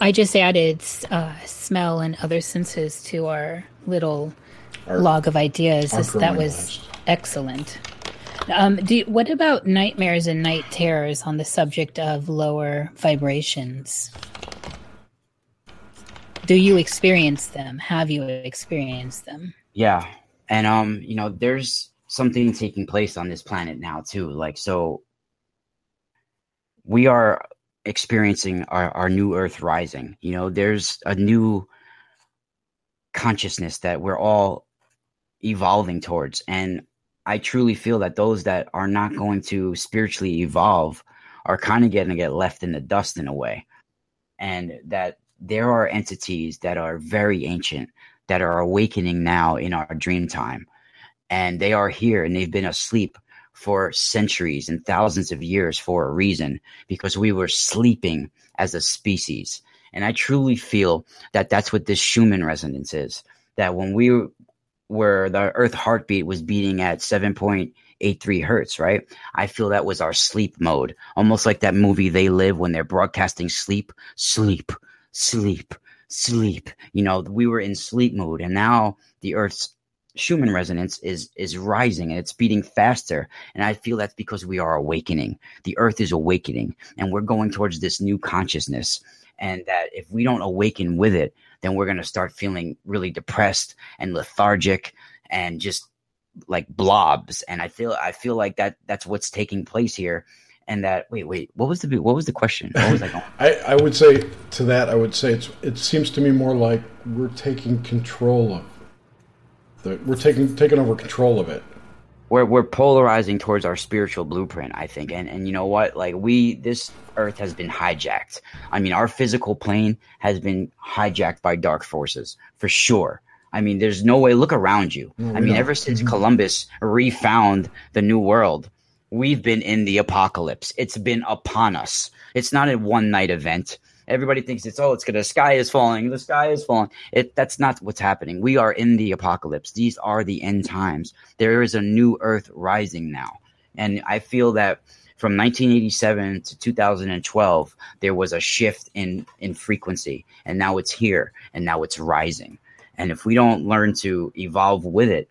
I just added uh, smell and other senses to our little our, log of ideas. that was list. excellent. Um, do you, what about nightmares and night terrors on the subject of lower vibrations? Do you experience them? Have you experienced them? Yeah, and um, you know, there's something taking place on this planet now too. Like, so we are experiencing our, our new Earth rising. You know, there's a new consciousness that we're all evolving towards, and I truly feel that those that are not going to spiritually evolve are kind of going to get left in the dust in a way. And that there are entities that are very ancient that are awakening now in our dream time. And they are here and they've been asleep for centuries and thousands of years for a reason because we were sleeping as a species. And I truly feel that that's what this Schumann resonance is. That when we were, the earth heartbeat was beating at 7.83 hertz, right? I feel that was our sleep mode. Almost like that movie They Live when they're broadcasting sleep, sleep, sleep, sleep. You know, we were in sleep mode and now the earth's Schumann resonance is is rising and it's beating faster and I feel that's because we are awakening. The earth is awakening and we're going towards this new consciousness and that if we don't awaken with it, then we're going to start feeling really depressed and lethargic and just like blobs and i feel i feel like that that's what's taking place here and that wait wait what was the what was the question what was I, going? I i would say to that i would say it's it seems to me more like we're taking control of we're taking taking over control of it we're we're polarizing towards our spiritual blueprint, I think. And and you know what? Like we this earth has been hijacked. I mean, our physical plane has been hijacked by dark forces for sure. I mean, there's no way. Look around you. No, I mean, ever since mm-hmm. Columbus refound the New World, we've been in the apocalypse. It's been upon us. It's not a one night event. Everybody thinks it's oh, it's gonna the sky is falling, the sky is falling. It that's not what's happening. We are in the apocalypse. These are the end times. There is a new earth rising now. And I feel that from 1987 to 2012 there was a shift in in frequency and now it's here and now it's rising and if we don't learn to evolve with it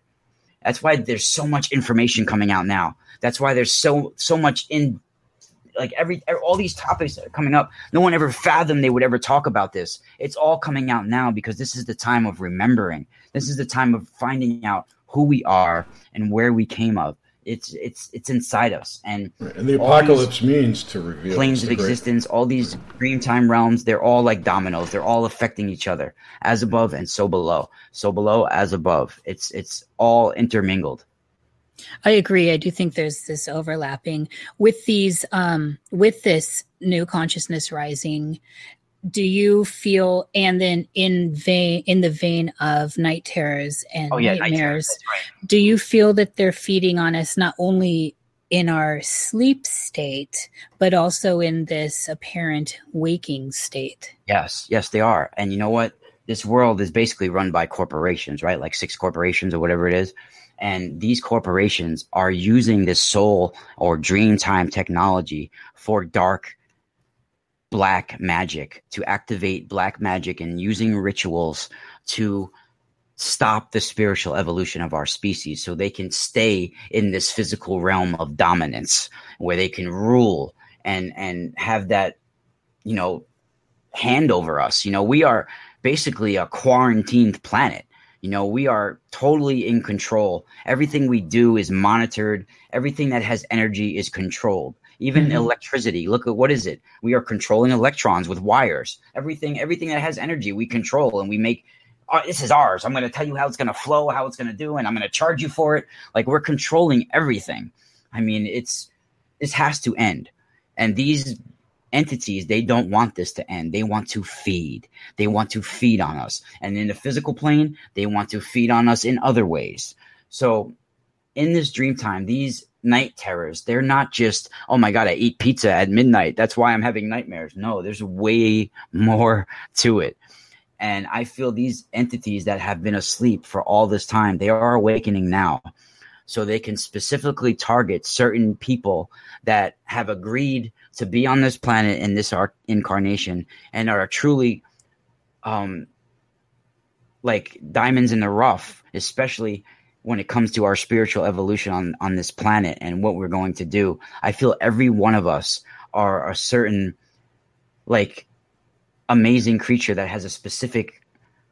that's why there's so much information coming out now that's why there's so so much in like every er, all these topics that are coming up no one ever fathomed they would ever talk about this. It's all coming out now because this is the time of remembering. This is the time of finding out who we are and where we came of. It's it's it's inside us. And and the apocalypse means to reveal planes of existence all these dream time realms they're all like dominoes. They're all affecting each other as above and so below. So below as above. It's it's all intermingled I agree. I do think there's this overlapping with these, um, with this new consciousness rising. Do you feel, and then in vein, in the vein of night terrors and oh, yeah, nightmares, right. do you feel that they're feeding on us not only in our sleep state, but also in this apparent waking state? Yes, yes, they are. And you know what? This world is basically run by corporations, right? Like six corporations or whatever it is and these corporations are using this soul or dream time technology for dark black magic to activate black magic and using rituals to stop the spiritual evolution of our species so they can stay in this physical realm of dominance where they can rule and and have that you know hand over us. You know we are basically a quarantined planet you know, we are totally in control. Everything we do is monitored. Everything that has energy is controlled. Even mm-hmm. electricity. Look at what is it? We are controlling electrons with wires. Everything, everything that has energy, we control and we make. Oh, this is ours. I'm going to tell you how it's going to flow, how it's going to do, and I'm going to charge you for it. Like we're controlling everything. I mean, it's this has to end. And these entities, they don't want this to end. They want to feed. They want to feed on us. And in the physical plane, they want to feed on us in other ways. So in this dream time, these night terrors, they're not just, oh my God, I eat pizza at midnight. That's why I'm having nightmares. No, there's way more to it. And I feel these entities that have been asleep for all this time, they are awakening now. so they can specifically target certain people that have agreed to be on this planet in this incarnation and are truly um like diamonds in the rough especially when it comes to our spiritual evolution on on this planet and what we're going to do i feel every one of us are a certain like amazing creature that has a specific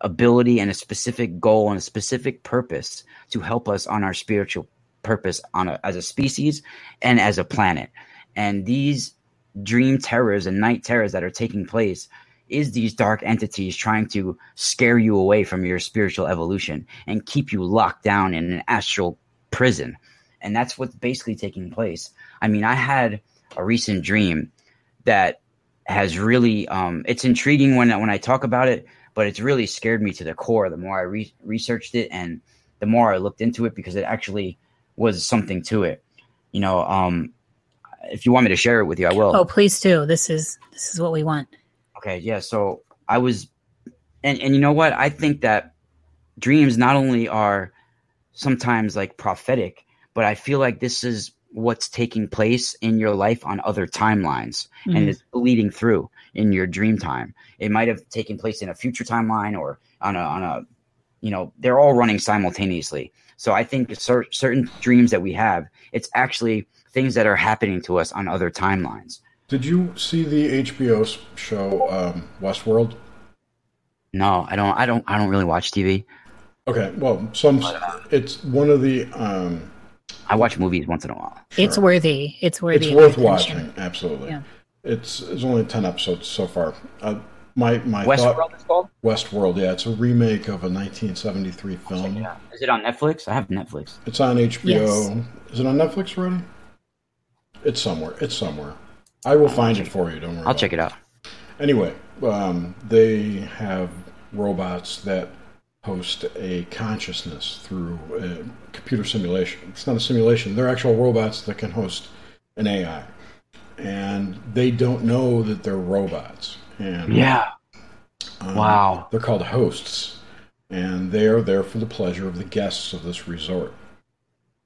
ability and a specific goal and a specific purpose to help us on our spiritual purpose on a, as a species and as a planet. And these dream terrors and night terrors that are taking place is these dark entities trying to scare you away from your spiritual evolution and keep you locked down in an astral prison. And that's what's basically taking place. I mean, I had a recent dream that has really um, it's intriguing when when I talk about it but it's really scared me to the core the more I re- researched it and the more I looked into it because it actually was something to it. You know, um, if you want me to share it with you, I will. Oh, please do. This is this is what we want. Okay, yeah. So I was, and and you know what? I think that dreams not only are sometimes like prophetic, but I feel like this is what's taking place in your life on other timelines mm-hmm. and it's bleeding through in your dream time. It might have taken place in a future timeline or on a on a you know, they're all running simultaneously. So I think cer- certain dreams that we have, it's actually things that are happening to us on other timelines. Did you see the HBO show um, Westworld? No, I don't. I don't. I don't really watch TV. Okay, well, some it's one of the um, I watch movies once in a while. Sure. It's worthy. It's worthy. It's worth watching. Absolutely. Yeah. It's it's only ten episodes so far. Uh, my my Westworld thought, is called Westworld. Yeah, it's a remake of a 1973 film. Yeah. Is it on Netflix? I have Netflix. It's on HBO. Yes. Is it on Netflix already? It's somewhere. It's somewhere. I will find it for you. Don't worry. I'll check it out. Anyway, um, they have robots that host a consciousness through a computer simulation. It's not a simulation, they're actual robots that can host an AI. And they don't know that they're robots. And yeah. Um, wow. They're called hosts. And they are there for the pleasure of the guests of this resort.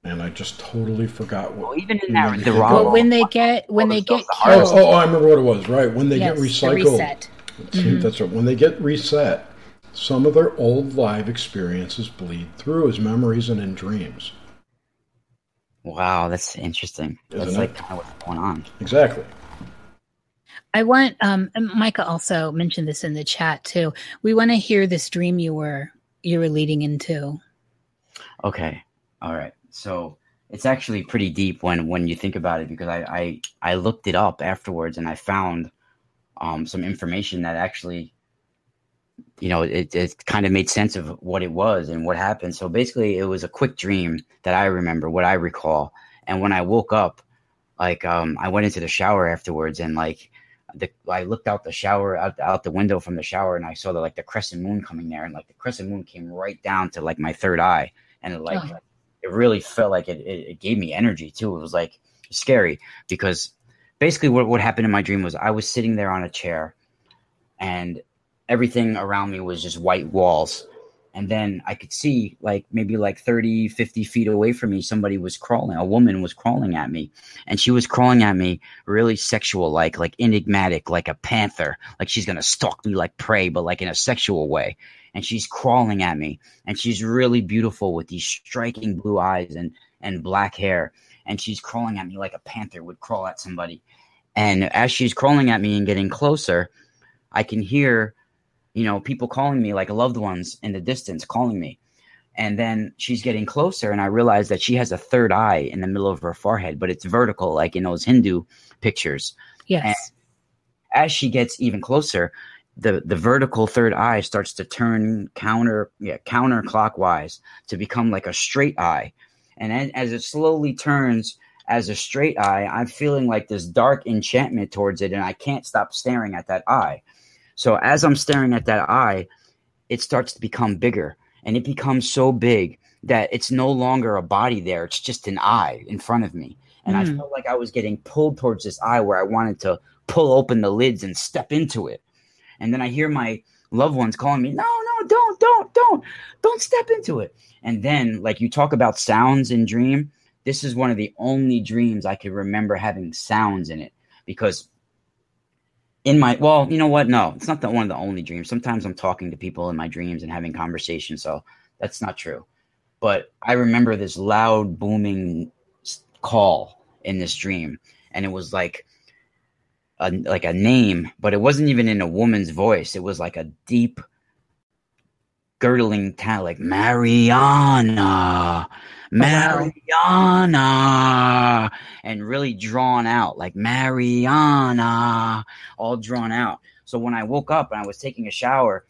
And I just totally forgot what. Well, even in that, the well, when they get when they get killed. Oh, oh, I remember what it was. Right when they yes, get recycled. The reset. Mm-hmm. That's right. When they get reset, some of their old live experiences bleed through as memories and in dreams. Wow, that's interesting. Isn't that's it? like kind of what's going on. Exactly. I want um Micah also mentioned this in the chat too. We want to hear this dream you were you were leading into. Okay. All right. So it's actually pretty deep when when you think about it because I I, I looked it up afterwards and I found um, some information that actually you know, it, it kind of made sense of what it was and what happened. So basically, it was a quick dream that I remember, what I recall. And when I woke up, like, um, I went into the shower afterwards and like, the, I looked out the shower out, out the window from the shower and I saw the like the crescent moon coming there and like the crescent moon came right down to like my third eye and it like oh. It really felt like it, it, it gave me energy too. It was like scary because basically what, what happened in my dream was I was sitting there on a chair and everything around me was just white walls. And then i could see like maybe like 30 50 feet away from me somebody was crawling a woman was crawling at me. And she was crawling at me really sexual like like enigmatic like a panther like she's gonna stalk me like prey but like in a sexual way and she's crawling at me and she's really beautiful with these striking blue eyes and and black hair and she's crawling at me like a panther would crawl at somebody and as she's crawling at me and getting closer i can hear you know, people calling me like loved ones in the distance calling me. And then she's getting closer, and I realize that she has a third eye in the middle of her forehead, but it's vertical, like in those Hindu pictures. Yes. And as she gets even closer, the the vertical third eye starts to turn counter yeah counterclockwise to become like a straight eye, and then as it slowly turns as a straight eye, I'm feeling like this dark enchantment towards it, and I can't stop staring at that eye. So as I'm staring at that eye, it starts to become bigger and it becomes so big that it's no longer a body there. It's just an eye in front of me. And mm. I hmm. felt like I was getting pulled towards this eye where I wanted to pull open the lids and step into it. And then I hear my loved ones calling me, no, no, don't, don't, don't, don't, step into it. And then, like you talk about sounds in dream, this is one of the only dreams I can remember having sounds in it because in my well, you know what? No, it's not the one of the only dreams. Sometimes I'm talking to people in my dreams and having conversations, so that's not true. But I remember this loud booming call in this dream, and it was like a like a name, but it wasn't even in a woman's voice. It was like a deep, girdling tone, like Mariana, Mariana, and really drawn out, like Mariana, all drawn out. So when I woke up and I was taking a shower,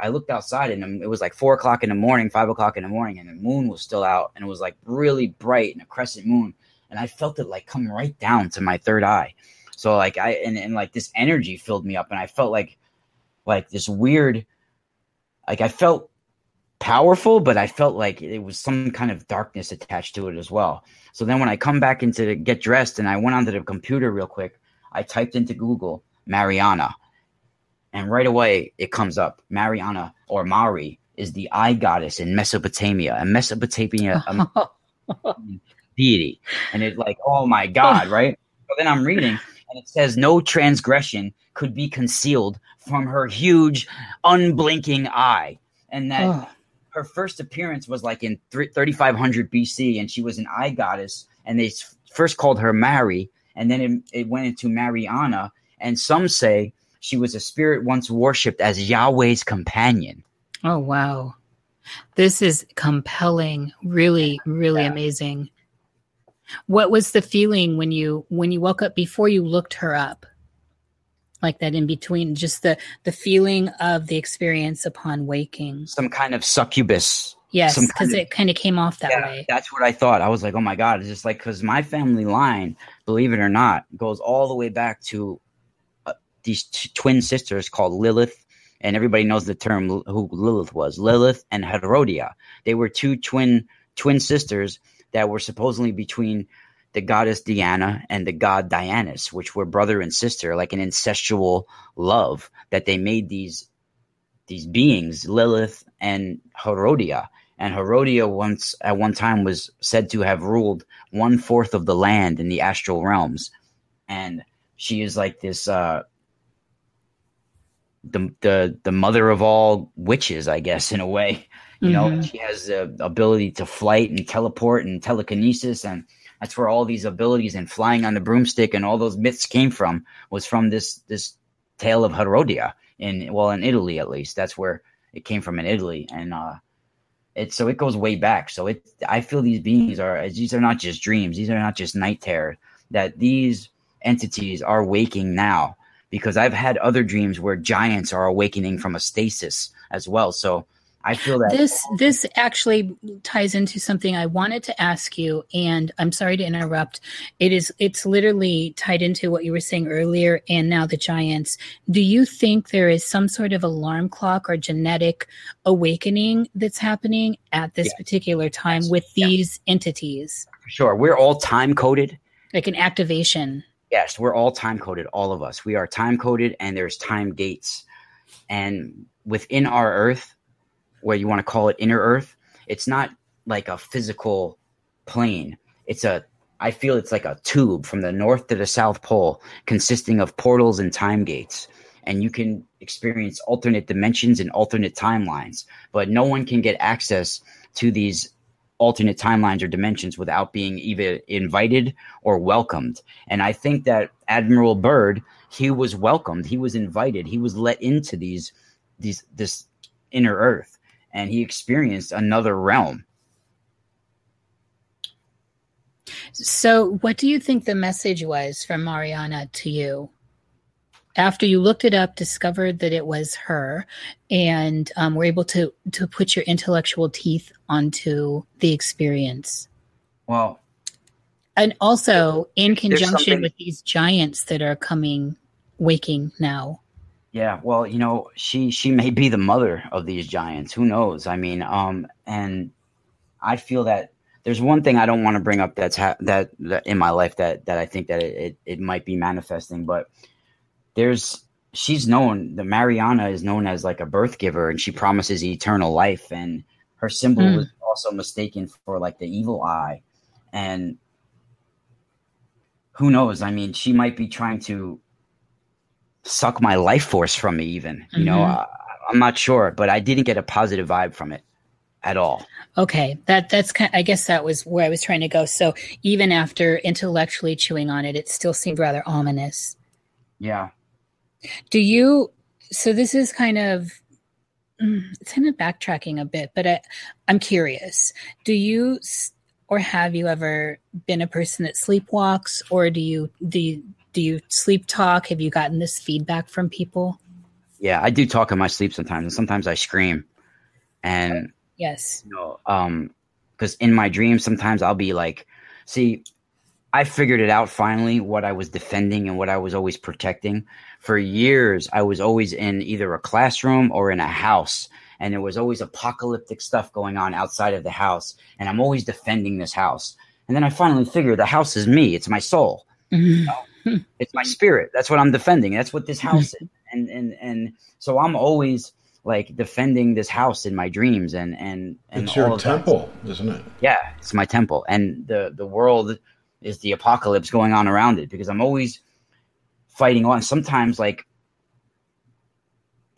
I looked outside and it was like four o'clock in the morning, five o'clock in the morning, and the moon was still out, and it was like really bright and a crescent moon, and I felt it like come right down to my third eye. So like I and, and like this energy filled me up, and I felt like like this weird, like I felt powerful, but I felt like it was some kind of darkness attached to it as well. So then when I come back into get dressed and I went onto the computer real quick, I typed into Google Mariana. And right away it comes up. Mariana or Mari is the eye goddess in Mesopotamia. And Mesopotamia um, deity. And it's like, oh my God, right? So then I'm reading and it says no transgression could be concealed from her huge, unblinking eye. And that oh her first appearance was like in 3500 BC, and she was an eye goddess. And they first called her Mary, and then it, it went into Mariana. And some say she was a spirit once worshipped as Yahweh's companion. Oh, wow. This is compelling. Really, really yeah. amazing. What was the feeling when you when you woke up before you looked her up? like that in between just the the feeling of the experience upon waking. Some kind of succubus. Yes because it kind of came off that yeah, way. that's what i thought. I was like oh my god. It's just like because my family line believe it or not goes all the way back to uh, these t- twin sisters called lilith and everybody knows the term who lilith was lilith and herodia. They were two twin twin sisters that were supposedly between the goddess Diana and the god Dianus, which were brother and sister, like an incestual love that they made these these beings, Lilith and Herodia. And Herodia once at one time was said to have ruled one fourth of the land in the astral realms. And she is like this uh the the the mother of all witches, I guess, in a way. You mm-hmm. know, she has the ability to flight and teleport and telekinesis and that's where all these abilities and flying on the broomstick and all those myths came from was from this this tale of Herodia in well in Italy at least. That's where it came from in Italy and uh it so it goes way back. So it I feel these beings are these are not just dreams. These are not just night terror. That these entities are waking now because I've had other dreams where giants are awakening from a stasis as well. So I feel that this this actually ties into something I wanted to ask you, and I'm sorry to interrupt. It is it's literally tied into what you were saying earlier, and now the giants. Do you think there is some sort of alarm clock or genetic awakening that's happening at this yeah. particular time yes. with these yeah. entities? Sure, we're all time coded, like an activation. Yes, we're all time coded. All of us, we are time coded, and there's time gates, and within our Earth where you want to call it inner earth, it's not like a physical plane. It's a I feel it's like a tube from the north to the south pole consisting of portals and time gates. And you can experience alternate dimensions and alternate timelines, but no one can get access to these alternate timelines or dimensions without being either invited or welcomed. And I think that Admiral Byrd, he was welcomed, he was invited, he was let into these these this inner earth and he experienced another realm. So, what do you think the message was from Mariana to you? After you looked it up, discovered that it was her, and um, were able to to put your intellectual teeth onto the experience. Well, and also in conjunction with these giants that are coming, waking now. Yeah, well, you know, she she may be the mother of these giants. Who knows? I mean, um, and I feel that there's one thing I don't want to bring up that's ha- that, that in my life that that I think that it, it, it might be manifesting, but there's she's known the Mariana is known as like a birth giver and she promises eternal life and her symbol Mm. was also mistaken for like the evil eye and who knows i mean she might be trying to suck my life force from me even you know Mhm. I, i'm not sure but i didn't get a positive vibe from it at all Okay, that that's kind. I guess that was where I was trying to go. So even after intellectually chewing on it, it still seemed rather ominous. yeah Do you? So this is kind of mm, it's kind of backtracking a bit, but I, I'm curious. Do you or have you ever been a person that sleepwalks, or do you do you, do you sleep talk? Have you gotten this feedback from people? yeah i do talk in my sleep sometimes and sometimes i scream and Yes. you know, um, because in my dreams sometimes I'll be like, see, I figured it out finally what I was defending and what I was always protecting. For years, I was always in either a classroom or in a house, and there was always apocalyptic stuff going on outside of the house, and I'm always defending this house. And then I finally figured the house is me; it's my soul, Mhm. It's my spirit. That's what I'm defending. That's what this house mm-hmm. is, and and and so I'm always like defending this house in my dreams and and and It's all your of that. temple, isn't it? Yeah, it's my temple, and the the world is the apocalypse going on around it because I'm always fighting on. Sometimes like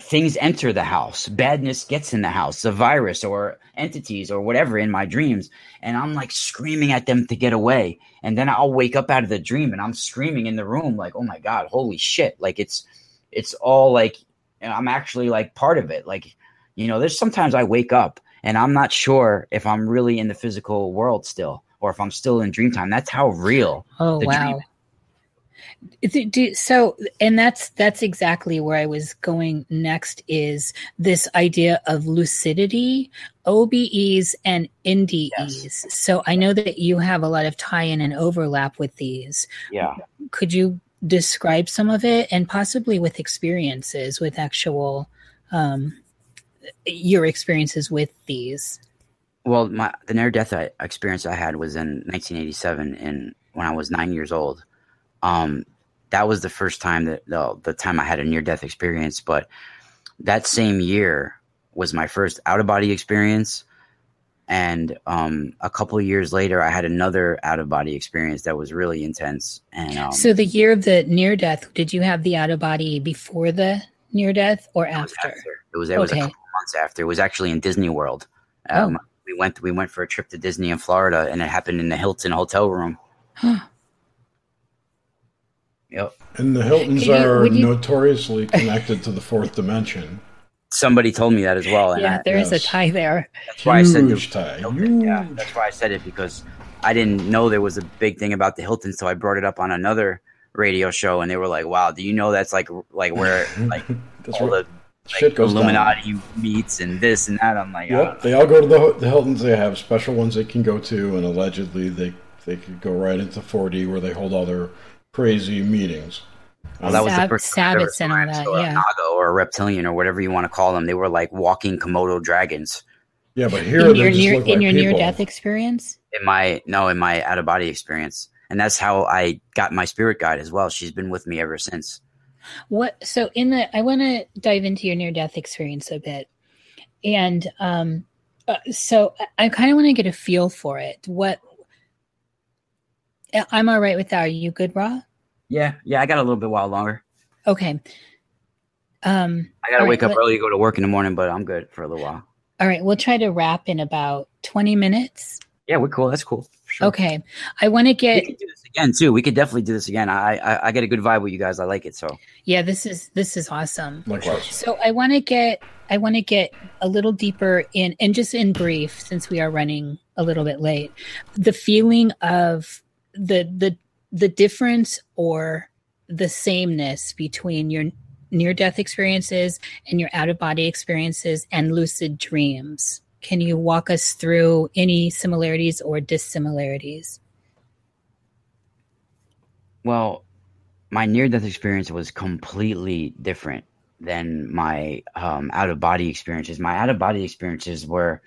things enter the house, badness gets in the house, a virus or entities or whatever in my dreams, and I'm like screaming at them to get away, and then I'll wake up out of the dream and I'm screaming in the room like, oh my god, holy shit! Like it's it's all like I'm actually like part of it. Like you know, there's sometimes I wake up and I'm not sure if I'm really in the physical world still or if I'm still in dream time. That's how real. Oh the wow. dream. Do- so and that's that's exactly where i was going next is this idea of lucidity obes and ndes Yes. so i know that you have a lot of tie-in and overlap with these Yeah. could you describe some of it and possibly with experiences with actual um your experiences with these Well, my the near death experience I had was in 1987, and when I was nine years old. Um, that was the first time that the, the time I had a near death experience. But that same year was my first out of body experience, and um, a couple of years later, I had another out of body experience that was really intense. And um, so the year of the near death did you have the out of body before the near death or was after It was it was a Okay. couple months after. It was actually in Disney World. Oh. Um, We went we went for a trip to Disney in Florida, and it happened in the Hilton hotel room. Yep. And the Hiltons you- are you- notoriously connected to the fourth dimension. Somebody told me that as well, and yeah I, there is yes. a tie there that's why I said the, Huge tie. Hilton. Yeah, that's why I said it because I didn't know there was a big thing about the Hilton, so I brought it up on another radio show, and they were like, "Wow, do you know that's like like where like That's all what the shit like, goes down. Illuminati meets and this and that?" I'm like, Yep, "Ah." they all go to the, the Hiltons. They have special ones they can go to, and allegedly they they could go right into 4D where they hold all their crazy meetings. Well, that was Sab- the first time Sabbats and all saw that, a yeah. Naga or a reptilian or whatever you want to call them. They were like walking Komodo dragons. Yeah, but here in your near, in like your near death experience In my no, in my out of body experience, and that's how I got my spirit guide as well. She's been with me ever since. what so in the i want to dive into your near death experience a bit and um uh, so i, I kind of want to get a feel for it what i'm all right with that are you good Ra Yeah, yeah. I got a little bit while longer. okay um I gotta wake right, up let- early to go to work in the morning, but I'm good for a little while. all right we'll try to wrap in about 20 minutes Yeah, we're cool. That's cool. Sure. okay i want to We get do this again too. We could definitely do this again. I, I I get a good vibe with you guys. I like it. So yeah this is this is awesome Likewise. So I want to get I want to get a little deeper in and just in brief since we are running a little bit late. The feeling of the the the difference or the sameness between your near death experiences and your out of body experiences and lucid dreams. Can you walk us through any similarities or dissimilarities? Well, my near death experience was completely different than my um, out of body experiences. My out of body experiences were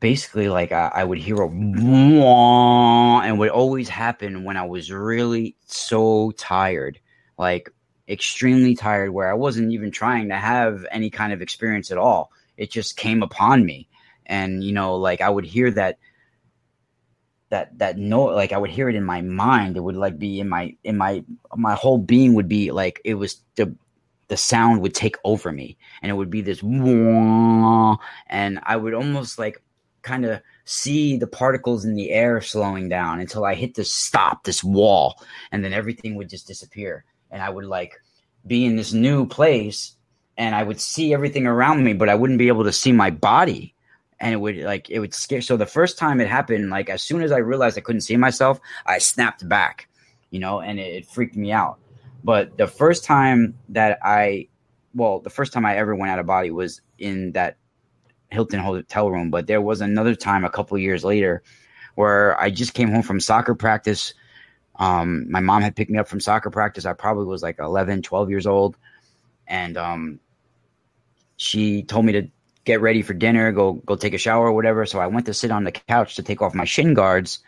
basically like I, I would hear a and would always happen when I was really so tired. Like extremely tired where I wasn't even trying to have any kind of experience at all. It just came upon me. And, you know, like I would hear that that that no like I would hear it in my mind. It would like be in my in my my whole being would be like it was the the sound would take over me and it would be this and I would almost like kind of see the particles in the air slowing down until I hit this stop, this wall, and then everything would just disappear. And I would like be in this new place and I would see everything around me, but I wouldn't be able to see my body. And it would like it would scare. So the first time it happened, like as soon as I realized I couldn't see myself, I snapped back, you know, and it, it freaked me out. But the first time that I, well, the first time I ever went out of body was in that Hilton hotel room. But there was another time a couple years later where I just came home from soccer practice. Um, my mom had picked me up from soccer practice. I probably was like 11, 12 years old. And um, she told me to get ready for dinner, go go take a shower or whatever. So I went to sit on the couch to take off my shin guards,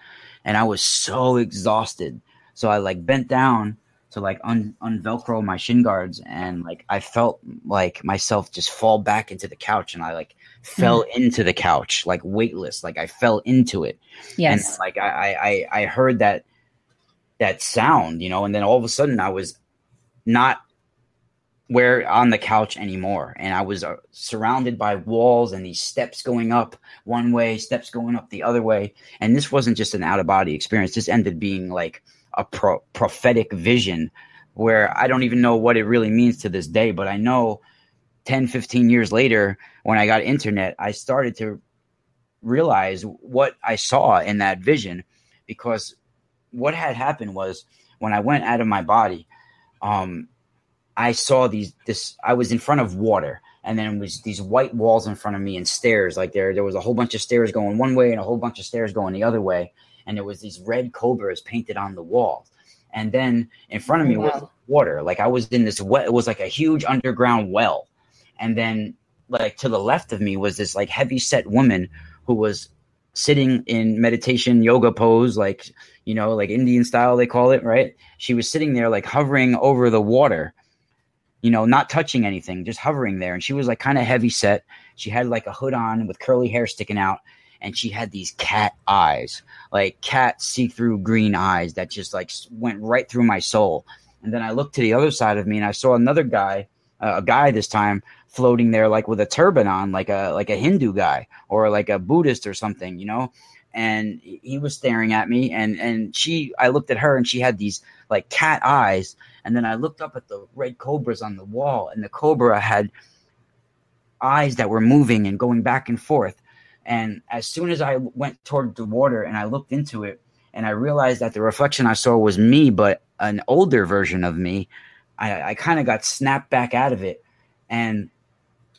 and I was so exhausted. So I like bent down to like un unvelcro my shin guards, and like I felt like myself just fall back into the couch, and I like fell mm. into the couch like weightless, like I fell into it. Yes, and like I I I heard that that sound, you know, and then all of a sudden I was not where on the couch anymore and i was uh, surrounded by walls and these steps going up one way steps going up the other way and this wasn't just an out of body experience this ended being like a pro- prophetic vision where i don't even know what it really means to this day but i know 10 15 years later when i got internet i started to realize what i saw in that vision because what had happened was when i went out of my body um I saw these this I was in front of water and then it was these white walls in front of me and stairs like there there was a whole bunch of stairs going one way and a whole bunch of stairs going the other way and there was these red cobras painted on the wall and then in front of me wow. was water like I was in this wet it was like a huge underground well and then like to the left of me was this like heavy set woman who was sitting in meditation yoga pose like you know like Indian style they call it right she was sitting there like hovering over the water you know, not touching anything, just hovering there. And she was like kind of heavy set. She had like a hood on with curly hair sticking out. And she had these cat eyes, like cat see through green eyes that just like went right through my soul. And then I looked to the other side of me and I saw another guy, uh, a guy this time floating there, like with a turban on, like a, like a Hindu guy or like a Buddhist or something, you know? And he was staring at me and, and she, I looked at her and she had these like cat eyes and then I looked up at the red cobras on the wall, and the cobra had eyes that were moving and going back and forth. And as soon as I went toward the water and I looked into it, and I realized that the reflection I saw was me, but an older version of me, I, I kind of got snapped back out of it. And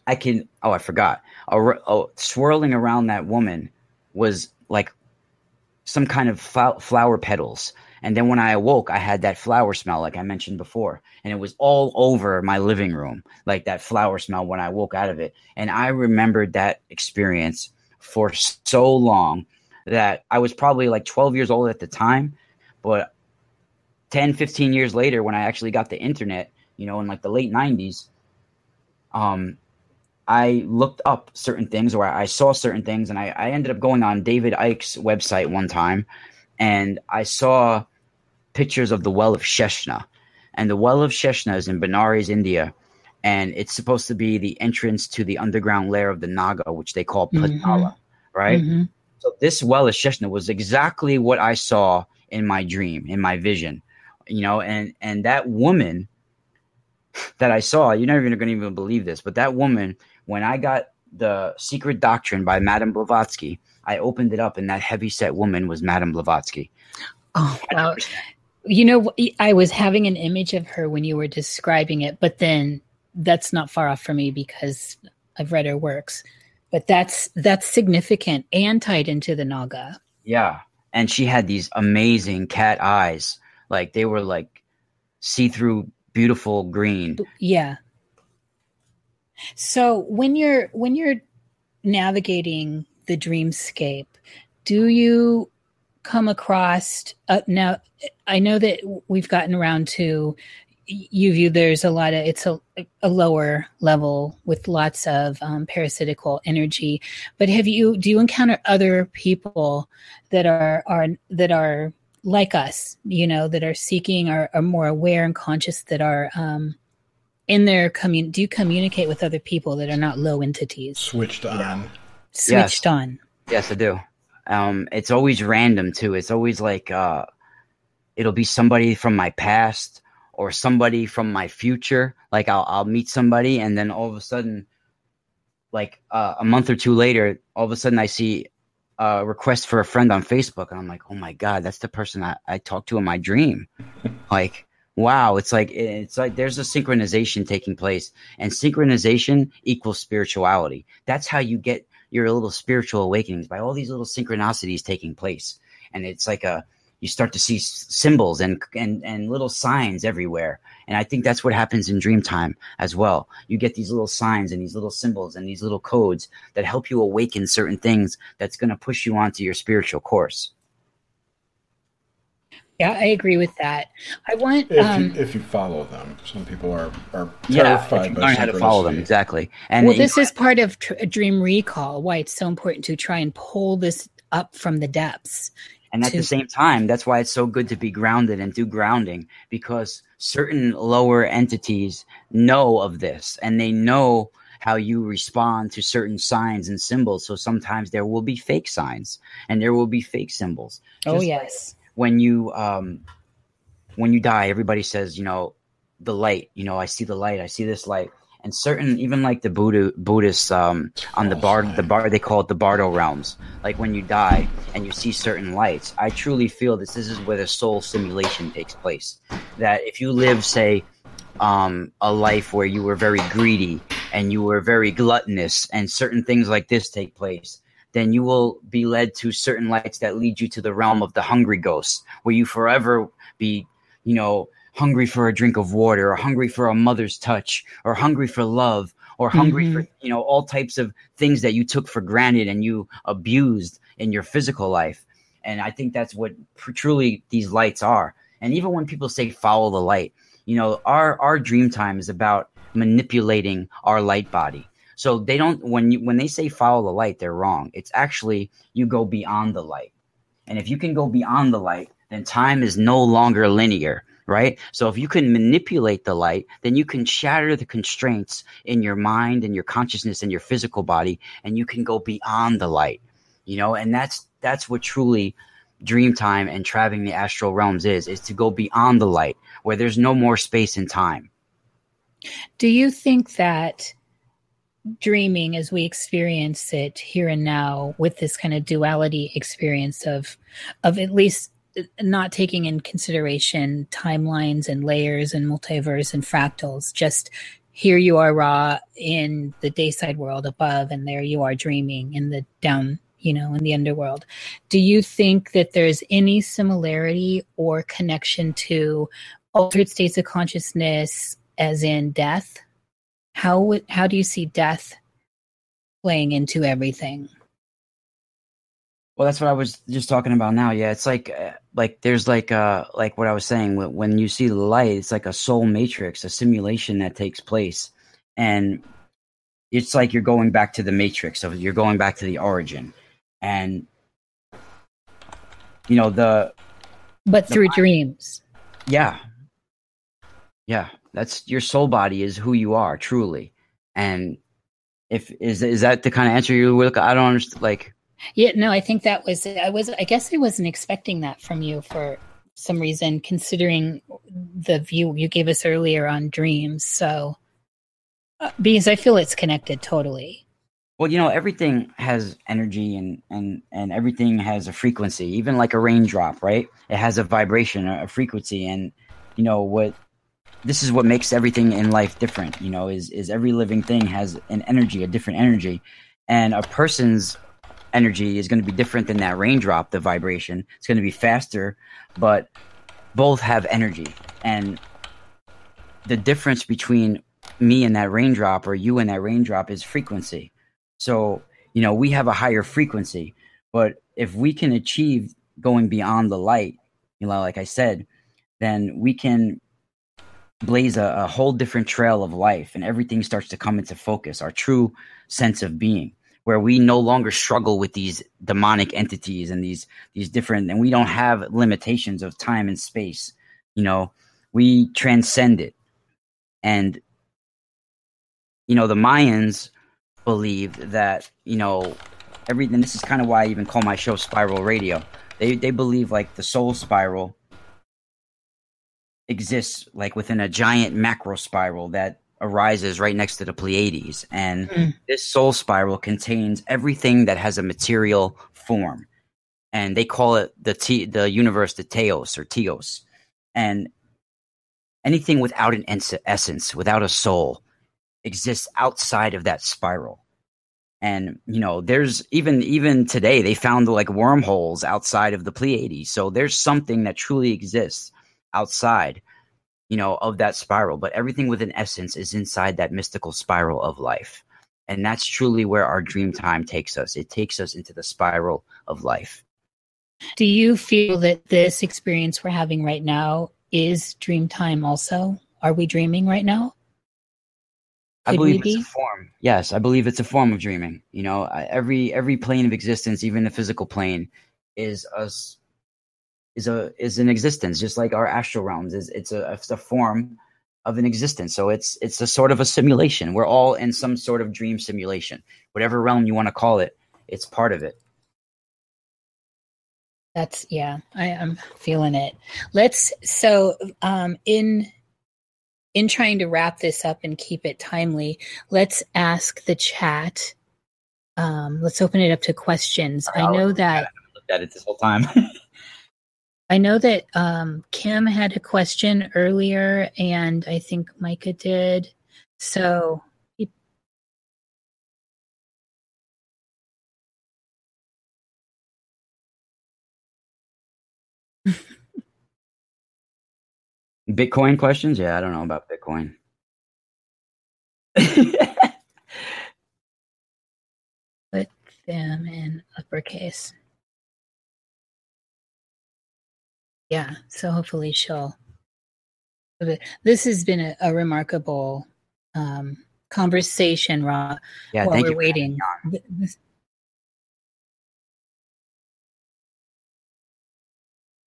I can, oh, I forgot. Oh, swirling around that woman was like some kind of flower petals and then when I awoke, I had that flower smell, like I mentioned before, and it was all over my living room, like that flower smell when I woke out of it. And I remembered that experience for so long that I was probably like 12 years old at the time, but 10, 15 years later, when I actually got the internet, you know, in like the late 90s, um, I looked up certain things or I saw certain things, and I, I ended up going on David Icke's website one time, and I saw pictures of the well of Sheshna. And the well of Sheshna is in Benares, India. And it's supposed to be the entrance to the underground lair of the Naga, which they call Patala, mm-hmm. right? Mm-hmm. So this well of Sheshna was exactly what I saw in my dream, in my vision. You know, and and that woman that I saw, you're never gonna even believe this, but that woman, when I got the Secret Doctrine by Madame Blavatsky, I opened it up, and that heavy set woman was Madame Blavatsky. Oh, wow. You know, I was having an image of her when you were describing it, but then that's not far off for me because I've read her works. But that's that's significant and tied into the Naga. Yeah, and she had these amazing cat eyes, like they were like see-through, beautiful green. Yeah. So when you're when you're navigating the dreamscape, do you come across uh, now i know that we've gotten around to you view there's a lot of it's a, a lower level with lots of um, parasitical energy. But have you do you encounter other people that are are that are like us you know that are seeking are, are more aware and conscious that are um, in their commun do you communicate with other people that are not low entities switched on switched Yes. on Yes, I do. Um, it's always random too. It's always like uh, it'll be somebody from my past or somebody from my future. Like I'll I'll meet somebody and then all of a sudden, like uh, a month or two later, all of a sudden I see a request for a friend on Facebook and I'm like, oh my god, that's the person I, I talked to in my dream. like wow, it's like eh, it's like there's a synchronization taking place, and synchronization equals spirituality. That's how you get your little spiritual awakenings by all these little synchronicities taking place. And it's like a you start to see symbols and and and little signs everywhere. And i think that's what happens in dream time as well. You get these little signs and these little symbols and these little codes that help you awaken certain things that's going to push you onto your spiritual course yeah i agree with that. I want If, um you, if you follow them, some people are, are yeah terrified if you learn how to follow them exactly. And well you this is part of tr- dream recall why it's so important to try and pull this up from the depths And at to- the same time, that's why it's so good to be grounded and do grounding because certain lower entities know of this and they know how you respond to certain signs and symbols. So sometimes there will be fake signs and there will be fake symbols. oh Just like yes when you um when you die, everybody says, you know, the light, you know, I see the light, I see this light. And certain even like the Buddha Buddhists um on the bar the bar they call it the Bardo realms. Like when you die and you see certain lights, I truly feel this this is where the soul simulation takes place. That if you live, say, um, a life where you were very greedy and you were very gluttonous and certain things like this take place, then you will be led to certain lights that lead you to the realm of the hungry ghosts, where you forever be, you know, hungry for a drink of water or hungry for a mother's touch or hungry for love or hungry mm-hmm. for, you know, all types of things that you took for granted and you abused in your physical life. And I think that's what pr- truly these lights are. And even when people say follow the light, you know, our our dream time is about manipulating our light body. So they don't when you when they say follow the light, they're wrong. It's actually you go beyond the light. And if you can go beyond the light, then time is no longer linear, right? So if you can manipulate the light, then you can shatter the constraints in your mind and your consciousness and your physical body and you can go beyond the light. You know, and that's that's what truly dream time and traveling the astral realms is is to go beyond the light where there's no more space and time. Do you think that dreaming as we experience it here and now with this kind of duality experience of of at least not taking in consideration timelines and layers and multiverse and fractals just here you are raw in the dayside world above and there you are dreaming in the down you know in the underworld. Do you think that there's any similarity or connection to altered states of consciousness as in death how would how do you see death playing into everything? Well, that's what I was just talking about now. Yeah, it's like uh, like there's like uh like what I was saying when, you see the light, it's like a soul matrix, a simulation that takes place, and it's like you're going back to the matrix. So you're going back to the origin, and you know the but The through mind- dreams. Yeah. Yeah that's your soul body is who you are truly, and if is is that the kind of answer you look? I don't understand. Like yeah no i think that was i was i guess i wasn't expecting that from you for some reason considering the view you gave us earlier on dreams so uh, because i feel it's connected totally Well, you know, everything has energy and and and everything has a frequency. Even like a raindrop, right? It has a vibration, a, a frequency, and you know what? This is what makes everything in life different. You know, is is every living thing has an energy, a different energy, and a person's energy is going to be different than that raindrop. The vibration it's going to be faster, but both have energy, and the difference between me and that raindrop or you and that raindrop is frequency. So, you know, we have a higher frequency, but if we can achieve going beyond the light, you know, like I said, then we can blaze a, a whole different trail of life and everything starts to come into focus our true sense of being where we no longer struggle with these demonic entities and these these different and we don't have limitations of time and space. You know we transcend it. And you know the mayans believed that you know everything this is kind of why i even call my show spiral radio. They they believe like the soul spiral exists like within a giant macro spiral that arises right next to the Pleiades. And mm. this soul spiral contains everything that has a material form. And they call it the t- the universe the Teos or Teos. And anything without an ens- essence, without a soul, exists outside of that spiral. And you know, there's even even today they found like wormholes outside of the Pleiades. So there's something that truly exists outside, you know, of that spiral. But everything with an essence is inside that mystical spiral of life. And that's truly where our dream time takes us. It takes us into the spiral of life. Do you feel that this experience we're having right now is dream time also? Are we dreaming right now? Could I believe it's a form. Yes, I believe it's a form of dreaming. You know, every every plane of existence, even the physical plane, is us is a is an existence, just like our astral realms is. It's a it's a form of an existence. So it's it's a sort of a simulation. We're all in some sort of dream simulation, whatever realm you want to call it. It's part of it. That's yeah, I am feeling it. Let's so um in in trying to wrap this up and keep it timely, let's ask the chat. Um, let's open it up to questions. I know that I looked at it this whole time. I know that um, Kim had a question earlier, and I think Micah did. So Bitcoin questions? Yeah, I don't know about Bitcoin. Put them in uppercase. Yeah, so hopefully she'll. This has been a, a remarkable um, conversation, Ra. Yeah, while we're waiting.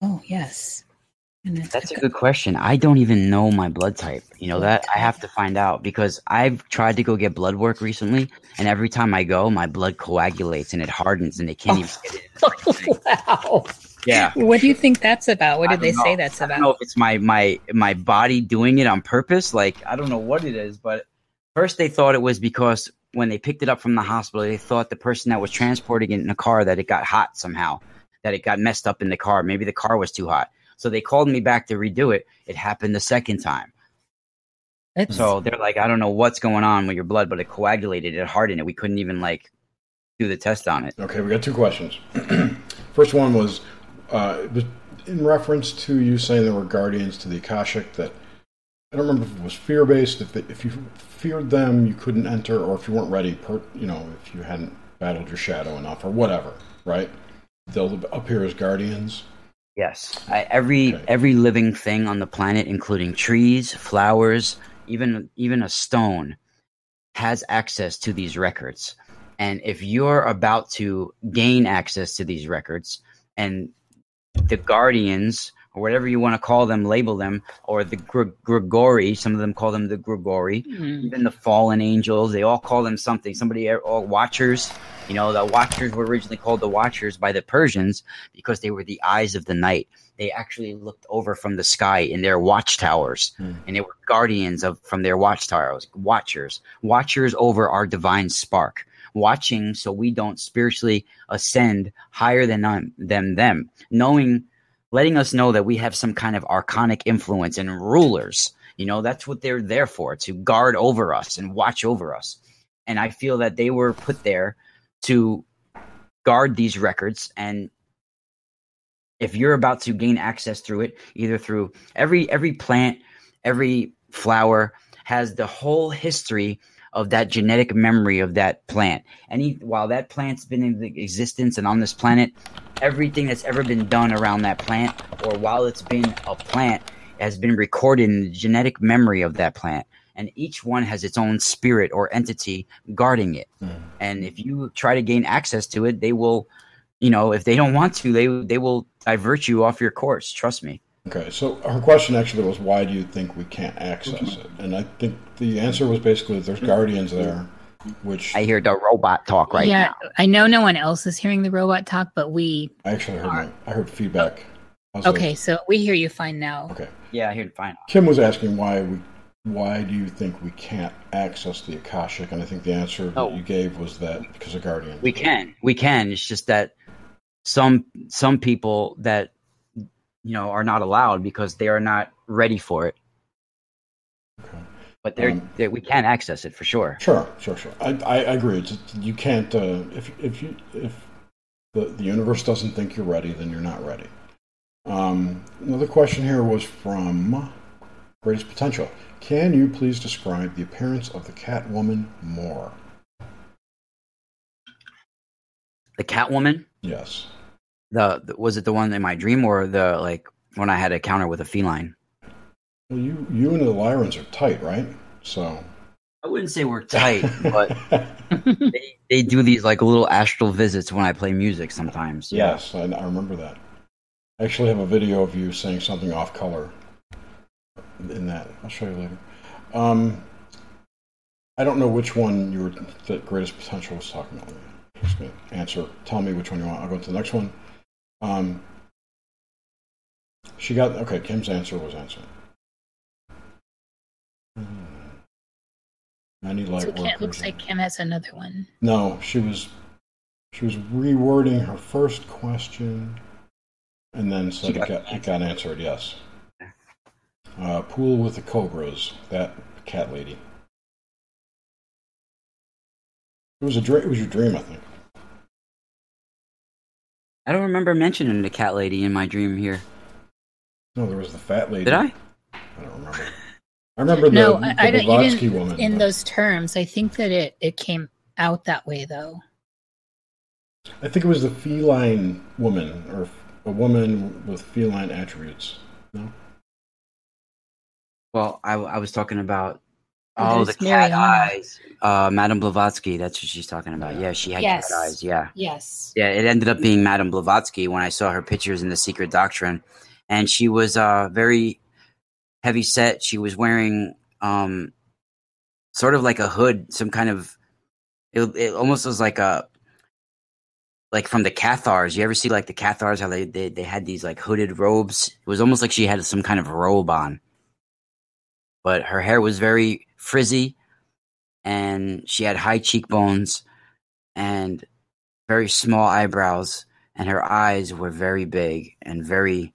Oh yes. That's a good question. I don't even know my blood type. You know that I have to find out because I've tried to go get blood work recently, and every time I go, my blood coagulates and it hardens, and they can't even get it. wow. Yeah. What do you think that's about? What did they know. say that's about? I don't know if it's my my my body doing it on purpose. Like I don't know what it is, but first they thought it was because when they picked it up from the hospital, they thought the person that was transporting it in a car that it got hot somehow, that it got messed up in the car. Maybe the car was too hot. So they called me back to redo it. It happened the second time. It's... So they're like, I don't know what's going on with your blood, but it coagulated, it hardened it. We couldn't even like do the test on it. Okay, we got two questions. First one was uh, in reference to you saying there were guardians to the Akashic that I don't remember if it was fear based. If if you feared them, you couldn't enter, or if you weren't ready, per, you know, if you hadn't battled your shadow enough, or whatever, right? They'll appear as guardians. Yes, I, every okay. every living thing on the planet, including trees, flowers, even even a stone, has access to these records. And if you're about to gain access to these records, and the guardians or whatever you want to call them, label them, or the Gr- Grigori. Some of them call them the Grigori. Mm. Even the fallen angels, they all call them something. Somebody, all Watchers. You know, the Watchers were originally called the Watchers by the Persians because they were the eyes of the night. They actually looked over from the sky in their watchtowers, mm. and they were guardians of from their watchtowers. Watchers, watchers over our divine spark watching so we don't spiritually ascend higher than them, them knowing letting us know that we have some kind of archonic influence and rulers. You know, that's what they're there for, to guard over us and watch over us. And I feel that they were put there to guard these records and if you're about to gain access through it either through every every plant every flower has the whole history of that genetic memory of that plant. And while that plant's been in existence and on this planet, everything that's ever been done around that plant, or while it's been a plant, has been recorded in the genetic memory of that plant and each one has its own spirit or entity guarding it. Mm. And if you try to gain access to it, they will, you know, if they don't want to, they they will divert you off your course. Trust me. Okay, so her question actually was, why do you think we can't access it? And I think the answer was basically that there's guardians there, which I hear the robot talk right now. yeah, now. I know no one else is hearing the robot talk, but we. I actually heard. My, I heard feedback. I was like, Okay, so we hear you fine now. okay. Yeah, I hear fine. Kim was asking why we, why do you think we can't access the akashic? And I think the answer Oh. that you gave was that because of guardians. We can, we can. It's just that some some people that you know are not allowed because they are not ready for it. Okay. But they're, Um, they we can access it for sure. Sure, sure, sure. I, I I agree. It's, you can't uh, if if you if the the universe doesn't think you're ready, then you're not ready. Um, another question here was from Greatest Potential. Can you please describe the appearance of the Catwoman more? The Catwoman. Yes. The, the was it the one in my dream or the like when I had a counter with a feline? Well, you you and the Lyrans are tight, right? So. I wouldn't say we're tight, but they, they do these like little astral visits when I play music sometimes. Yes, I, I remember that. I actually have a video of you saying something off color in that. I'll show you later. Um, I don't know which one you were that greatest potential was talking about. Just answer. Tell me which one you want. I'll go to the next one. Um, she got okay. Kim's answer was answered. Hmm. Many light So Kim, workers. looks like Kim has another one. No, she was she was rewording her first question, and then said She it got got, it got answered. Yes. Uh, pool with the cobras. That cat lady. It was a dream. It was your dream, I think. I don't remember mentioning the cat lady in my dream here. No, there was the fat lady. Did I? I don't remember. I remember the, no, the I, I don't. You Blavatsky didn't woman. in but those terms. I think that it it came out that way though. I think it was the feline woman, or a woman with feline attributes. No. Well, I, I was talking about Oh, the cat Mariana. eyes. Uh, Madame Blavatsky. That's what she's talking about. Yeah, she had Yes. cat eyes. Yeah. Yes. Yeah, it ended up being Madame Blavatsky when I saw her pictures in The Secret Doctrine, and she was uh, very heavy set. She was wearing um, sort of like a hood, some kind of. It, it almost was like a like from the Cathars. You ever see like the Cathars how they, they they had these like hooded robes? It was almost like she had some kind of robe on, but her hair was very frizzy, and she had high cheekbones, and very small eyebrows and her eyes were very big and very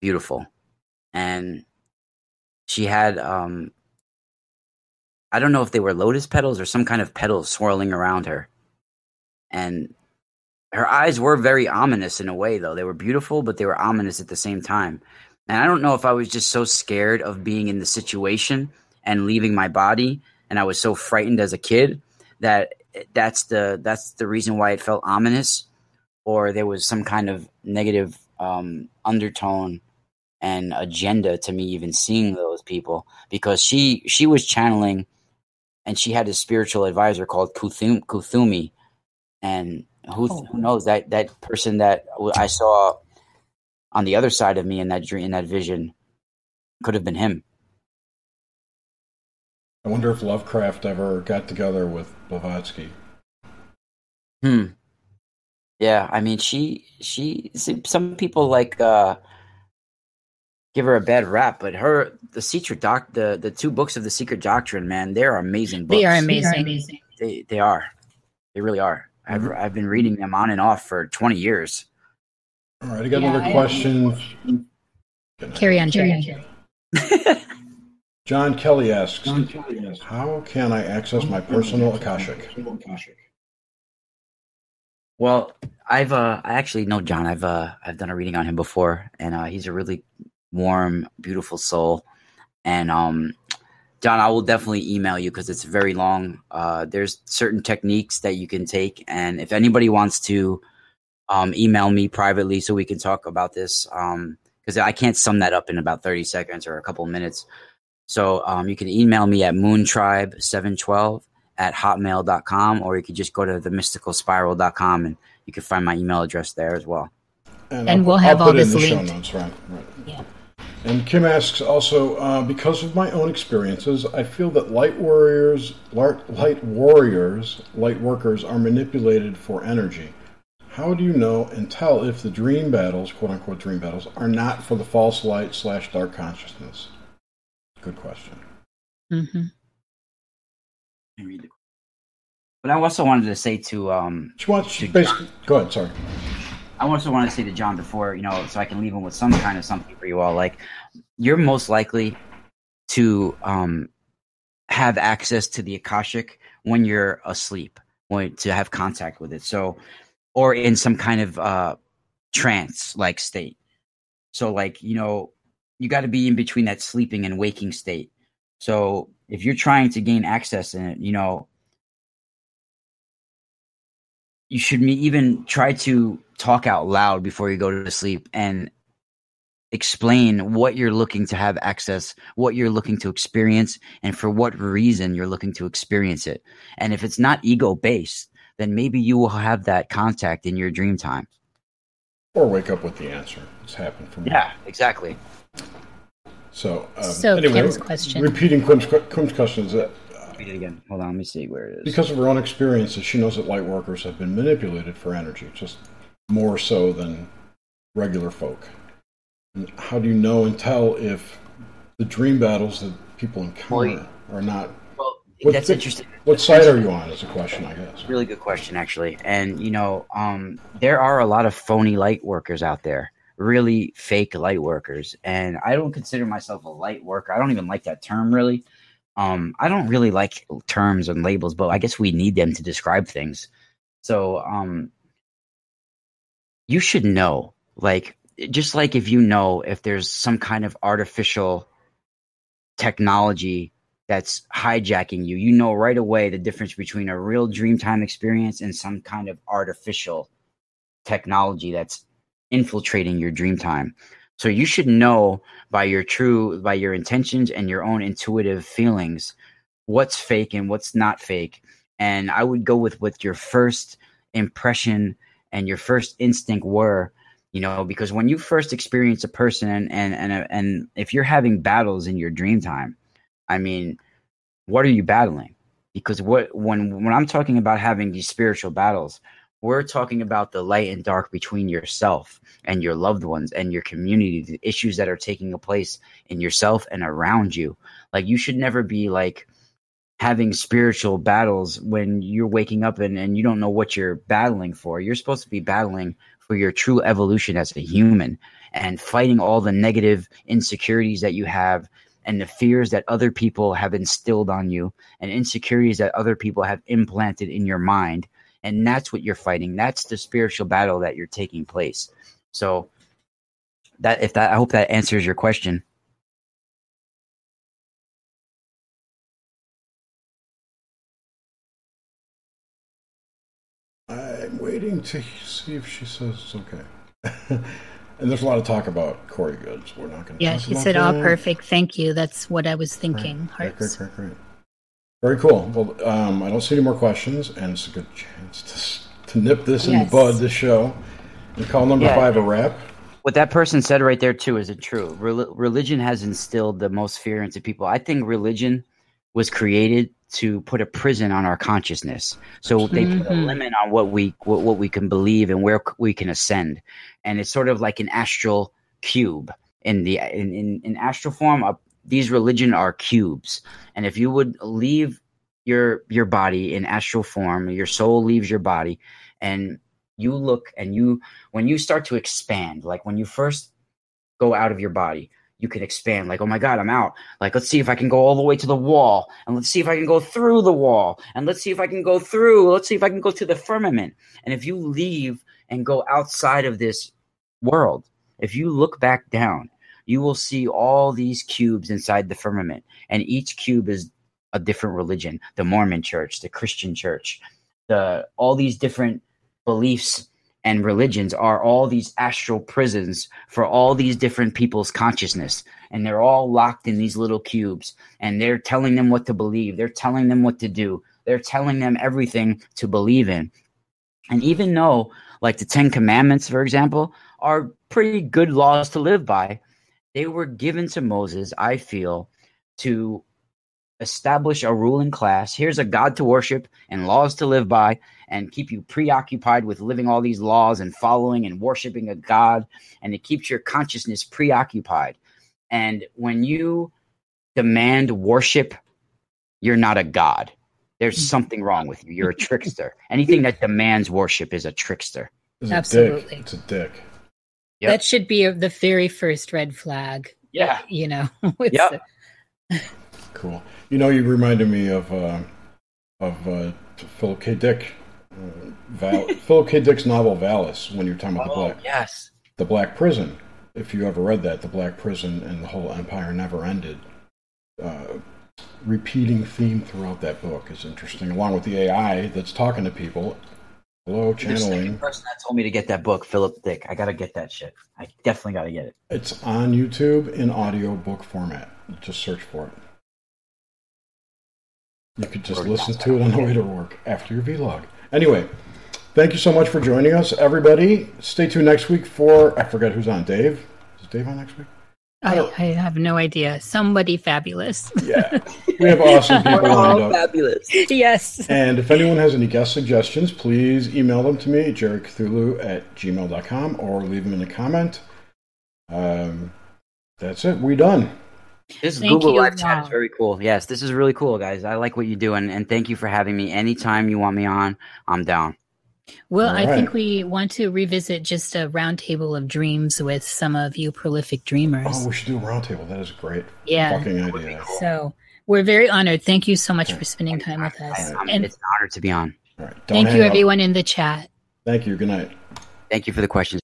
beautiful. And she had um i don't know if they were lotus petals or some kind of petals swirling around her. And her eyes were very ominous in a way though. They were beautiful but they were ominous at the same time. And i don't know if i was just so scared of being in the situation and leaving my body and i was so frightened as a kid that that's the that's the reason why it felt ominous or there was some kind of negative um, undertone and agenda to me even seeing those people because she she was channeling and she had a spiritual advisor called Kuthum, Kuthumi and who, Oh. who knows that that person that I saw on the other side of me in that dream in that vision could have been him I wonder if Lovecraft ever got together with Blavatsky. Hmm. Yeah, I mean, she she some people like uh give her a bad rap, but her the secret doc the the two books of the secret doctrine, man, they're amazing books. They are amazing. They they are. They really are. I've I've been reading them on and off for 20 years. All right, I got Yeah, another I- question. Carry on, Jerry. John Kelly asks, "How can I access my personal akashic?" Well, I've uh I actually know John. I've uh I've done a reading on him before and uh he's a really warm, beautiful soul. And um John, I will definitely email you because it's very long. Uh there's certain techniques that you can take and if anybody wants to um email me privately so we can talk about this um because I can't sum that up in about 30 seconds or a couple of minutes. So um, you can email me at moontribe712 at hotmail.com, or you could just go to themysticalspiral.com and you can find my email address there as well. And, and we'll have all this linked. Notes, right, right. Yeah. And Kim asks also, uh, because of my own experiences, I feel that light warriors, light warriors, light workers are manipulated for energy. How do you know and tell if the dream battles, quote unquote dream battles, are not for the false light slash dark consciousness? Good question. Mm-hmm. But I also wanted to say to um. She wants to basically. Go ahead. Sorry. I also want to say to John before you know, so I can leave him with some kind of something for you all. Like, you're most likely to um have access to the akashic when you're asleep, when to have contact with it. So, or in some kind of uh trance like state. So, like you know, you got to be in between that sleeping and waking state. So, if you're trying to gain access in it, you know, you should even try to talk out loud before you go to sleep and explain what you're looking to have access, what you're looking to experience, and for what reason you're looking to experience it. And if it's not ego based, then maybe you will have that contact in your dream time. Or wake up with the answer. It's happened for me. Yeah, exactly. So, um, so anyway, Kim's question. repeating Kim's, Kim's question is that Read it again. Hold on, let me see where it is. Because of her own experiences, she knows that light workers have been manipulated for energy, just more so than regular folk. And how do you know and tell if the dream battles that people encounter well, are not? Well, what, that's interesting. What side are you on? Is a question, I guess. Really good question, actually. And you know, um, there are a lot of phony light workers out there really fake light workers and i don't consider myself a light worker i don't even like that term really um, I don't really like terms and labels, but I guess we need them to describe things. So, um, you should know, like, just like if you know if there's some kind of artificial technology that's hijacking you, you know right away the difference between a real dreamtime experience and some kind of artificial technology that's infiltrating your dream time. So you should know by your true, by your intentions and your own intuitive feelings what's fake and what's not fake. And I would go with what your first impression and your first instinct were, you know, because when you first experience a person and and and, and if you're having battles in your dream time, I mean, what are you battling? Because what when when I'm talking about having these spiritual battles, we're talking about the light and dark between yourself and your loved ones and your community, the issues that are taking a place in yourself and around you. Like you should never be like having spiritual battles when you're waking up and, and you don't know what you're battling for. You're supposed to be battling for your true evolution as a human and fighting all the negative insecurities that you have and the fears that other people have instilled on you and insecurities that other people have implanted in your mind and that's what you're fighting that's the spiritual battle that you're taking place so that if that i hope that answers your question i'm waiting to see if she says it's okay and there's a lot of talk about Corey Goode's. We're not going to. Yeah, she said, "All perfect. Thank you." That's what I was thinking. Great, Hearts. Great, great, great. Very cool. Well, um, I don't see any more questions, and it's a good chance to, to nip this yes. in the bud, this show, and call number yeah. five a wrap. What that person said right there, too, is it true? Rel- religion has instilled the most fear into people. I think religion was created to put a prison on our consciousness. So they put a mm-hmm. limit on what we what, what we can believe and where we can ascend. And it's sort of like an astral cube in the in, in, in astral form. A these religion are cubes. And if you would leave your your body in astral form your soul leaves your body and you look and you when you start to expand like when you first go out of your body you can expand. Like oh my god i'm out. Like let's see if i can go all the way to the wall and let's see if i can go through the wall and let's see if i can go through let's see if i can go to the firmament. And if you leave and go outside of this world if you look back down you will see all these cubes inside the firmament, and each cube is a different religion the Mormon church, the Christian church, the all these different beliefs and religions are all these astral prisons for all these different people's consciousness. And they're all locked in these little cubes and they're telling them what to believe. They're telling them what to do. They're telling them everything to believe in. And even though like the 10 commandments for example are pretty good laws to live by they were given to Moses I feel to establish a ruling class here's a god to worship and laws to live by and keep you preoccupied with living all these laws and following and worshiping a God. And it keeps your consciousness preoccupied. And when you demand worship, you're not a God. There's mm. something wrong with you. You're a trickster. Anything that demands worship is a trickster. It's Absolutely. A it's a dick. Yep. That should be the very first red flag. Yeah. You know. yep. cool. You know, you reminded me of uh, of uh, Philip K. Dick Val- Philip K. Dick's novel Valis. When you're talking about oh, the black, yes, the Black Prison. If you ever read that, the Black Prison and the whole empire never ended. Uh, repeating theme throughout that book is interesting, along with the AI that's talking to people. Hello, channeling. The person that told me to get that book, Philip Dick. I gotta get that shit. I definitely gotta get it. It's on YouTube in audio book format. Just search for it. You could just listen to it on the way to work after your vlog. Anyway, thank you so much for joining us, everybody. Stay tuned next week for I forget who's on. Dave is Dave on next week? I, I, have no idea. Somebody fabulous. yeah, we have awesome people lined up. Fabulous. Yes. And if anyone has any guest suggestions, please email them to me, jerrycthulhu at gmail.com, or leave them in a comment. Um, that's it. We're done. This thank Google you. Live chat is very cool. Yes, this is really cool, guys. I like what you do, and, and thank you for having me. Anytime you want me on, I'm down. Well, I think we want to revisit just a roundtable of dreams with some of you prolific dreamers. Oh, we should do a roundtable. That is a great yeah. fucking idea. Cool. So we're very honored. Thank you so much for spending time with us. I, and it's an honor to be on. All right. Thank you, everyone in the chat. Thank you. Good night. Thank you for the questions.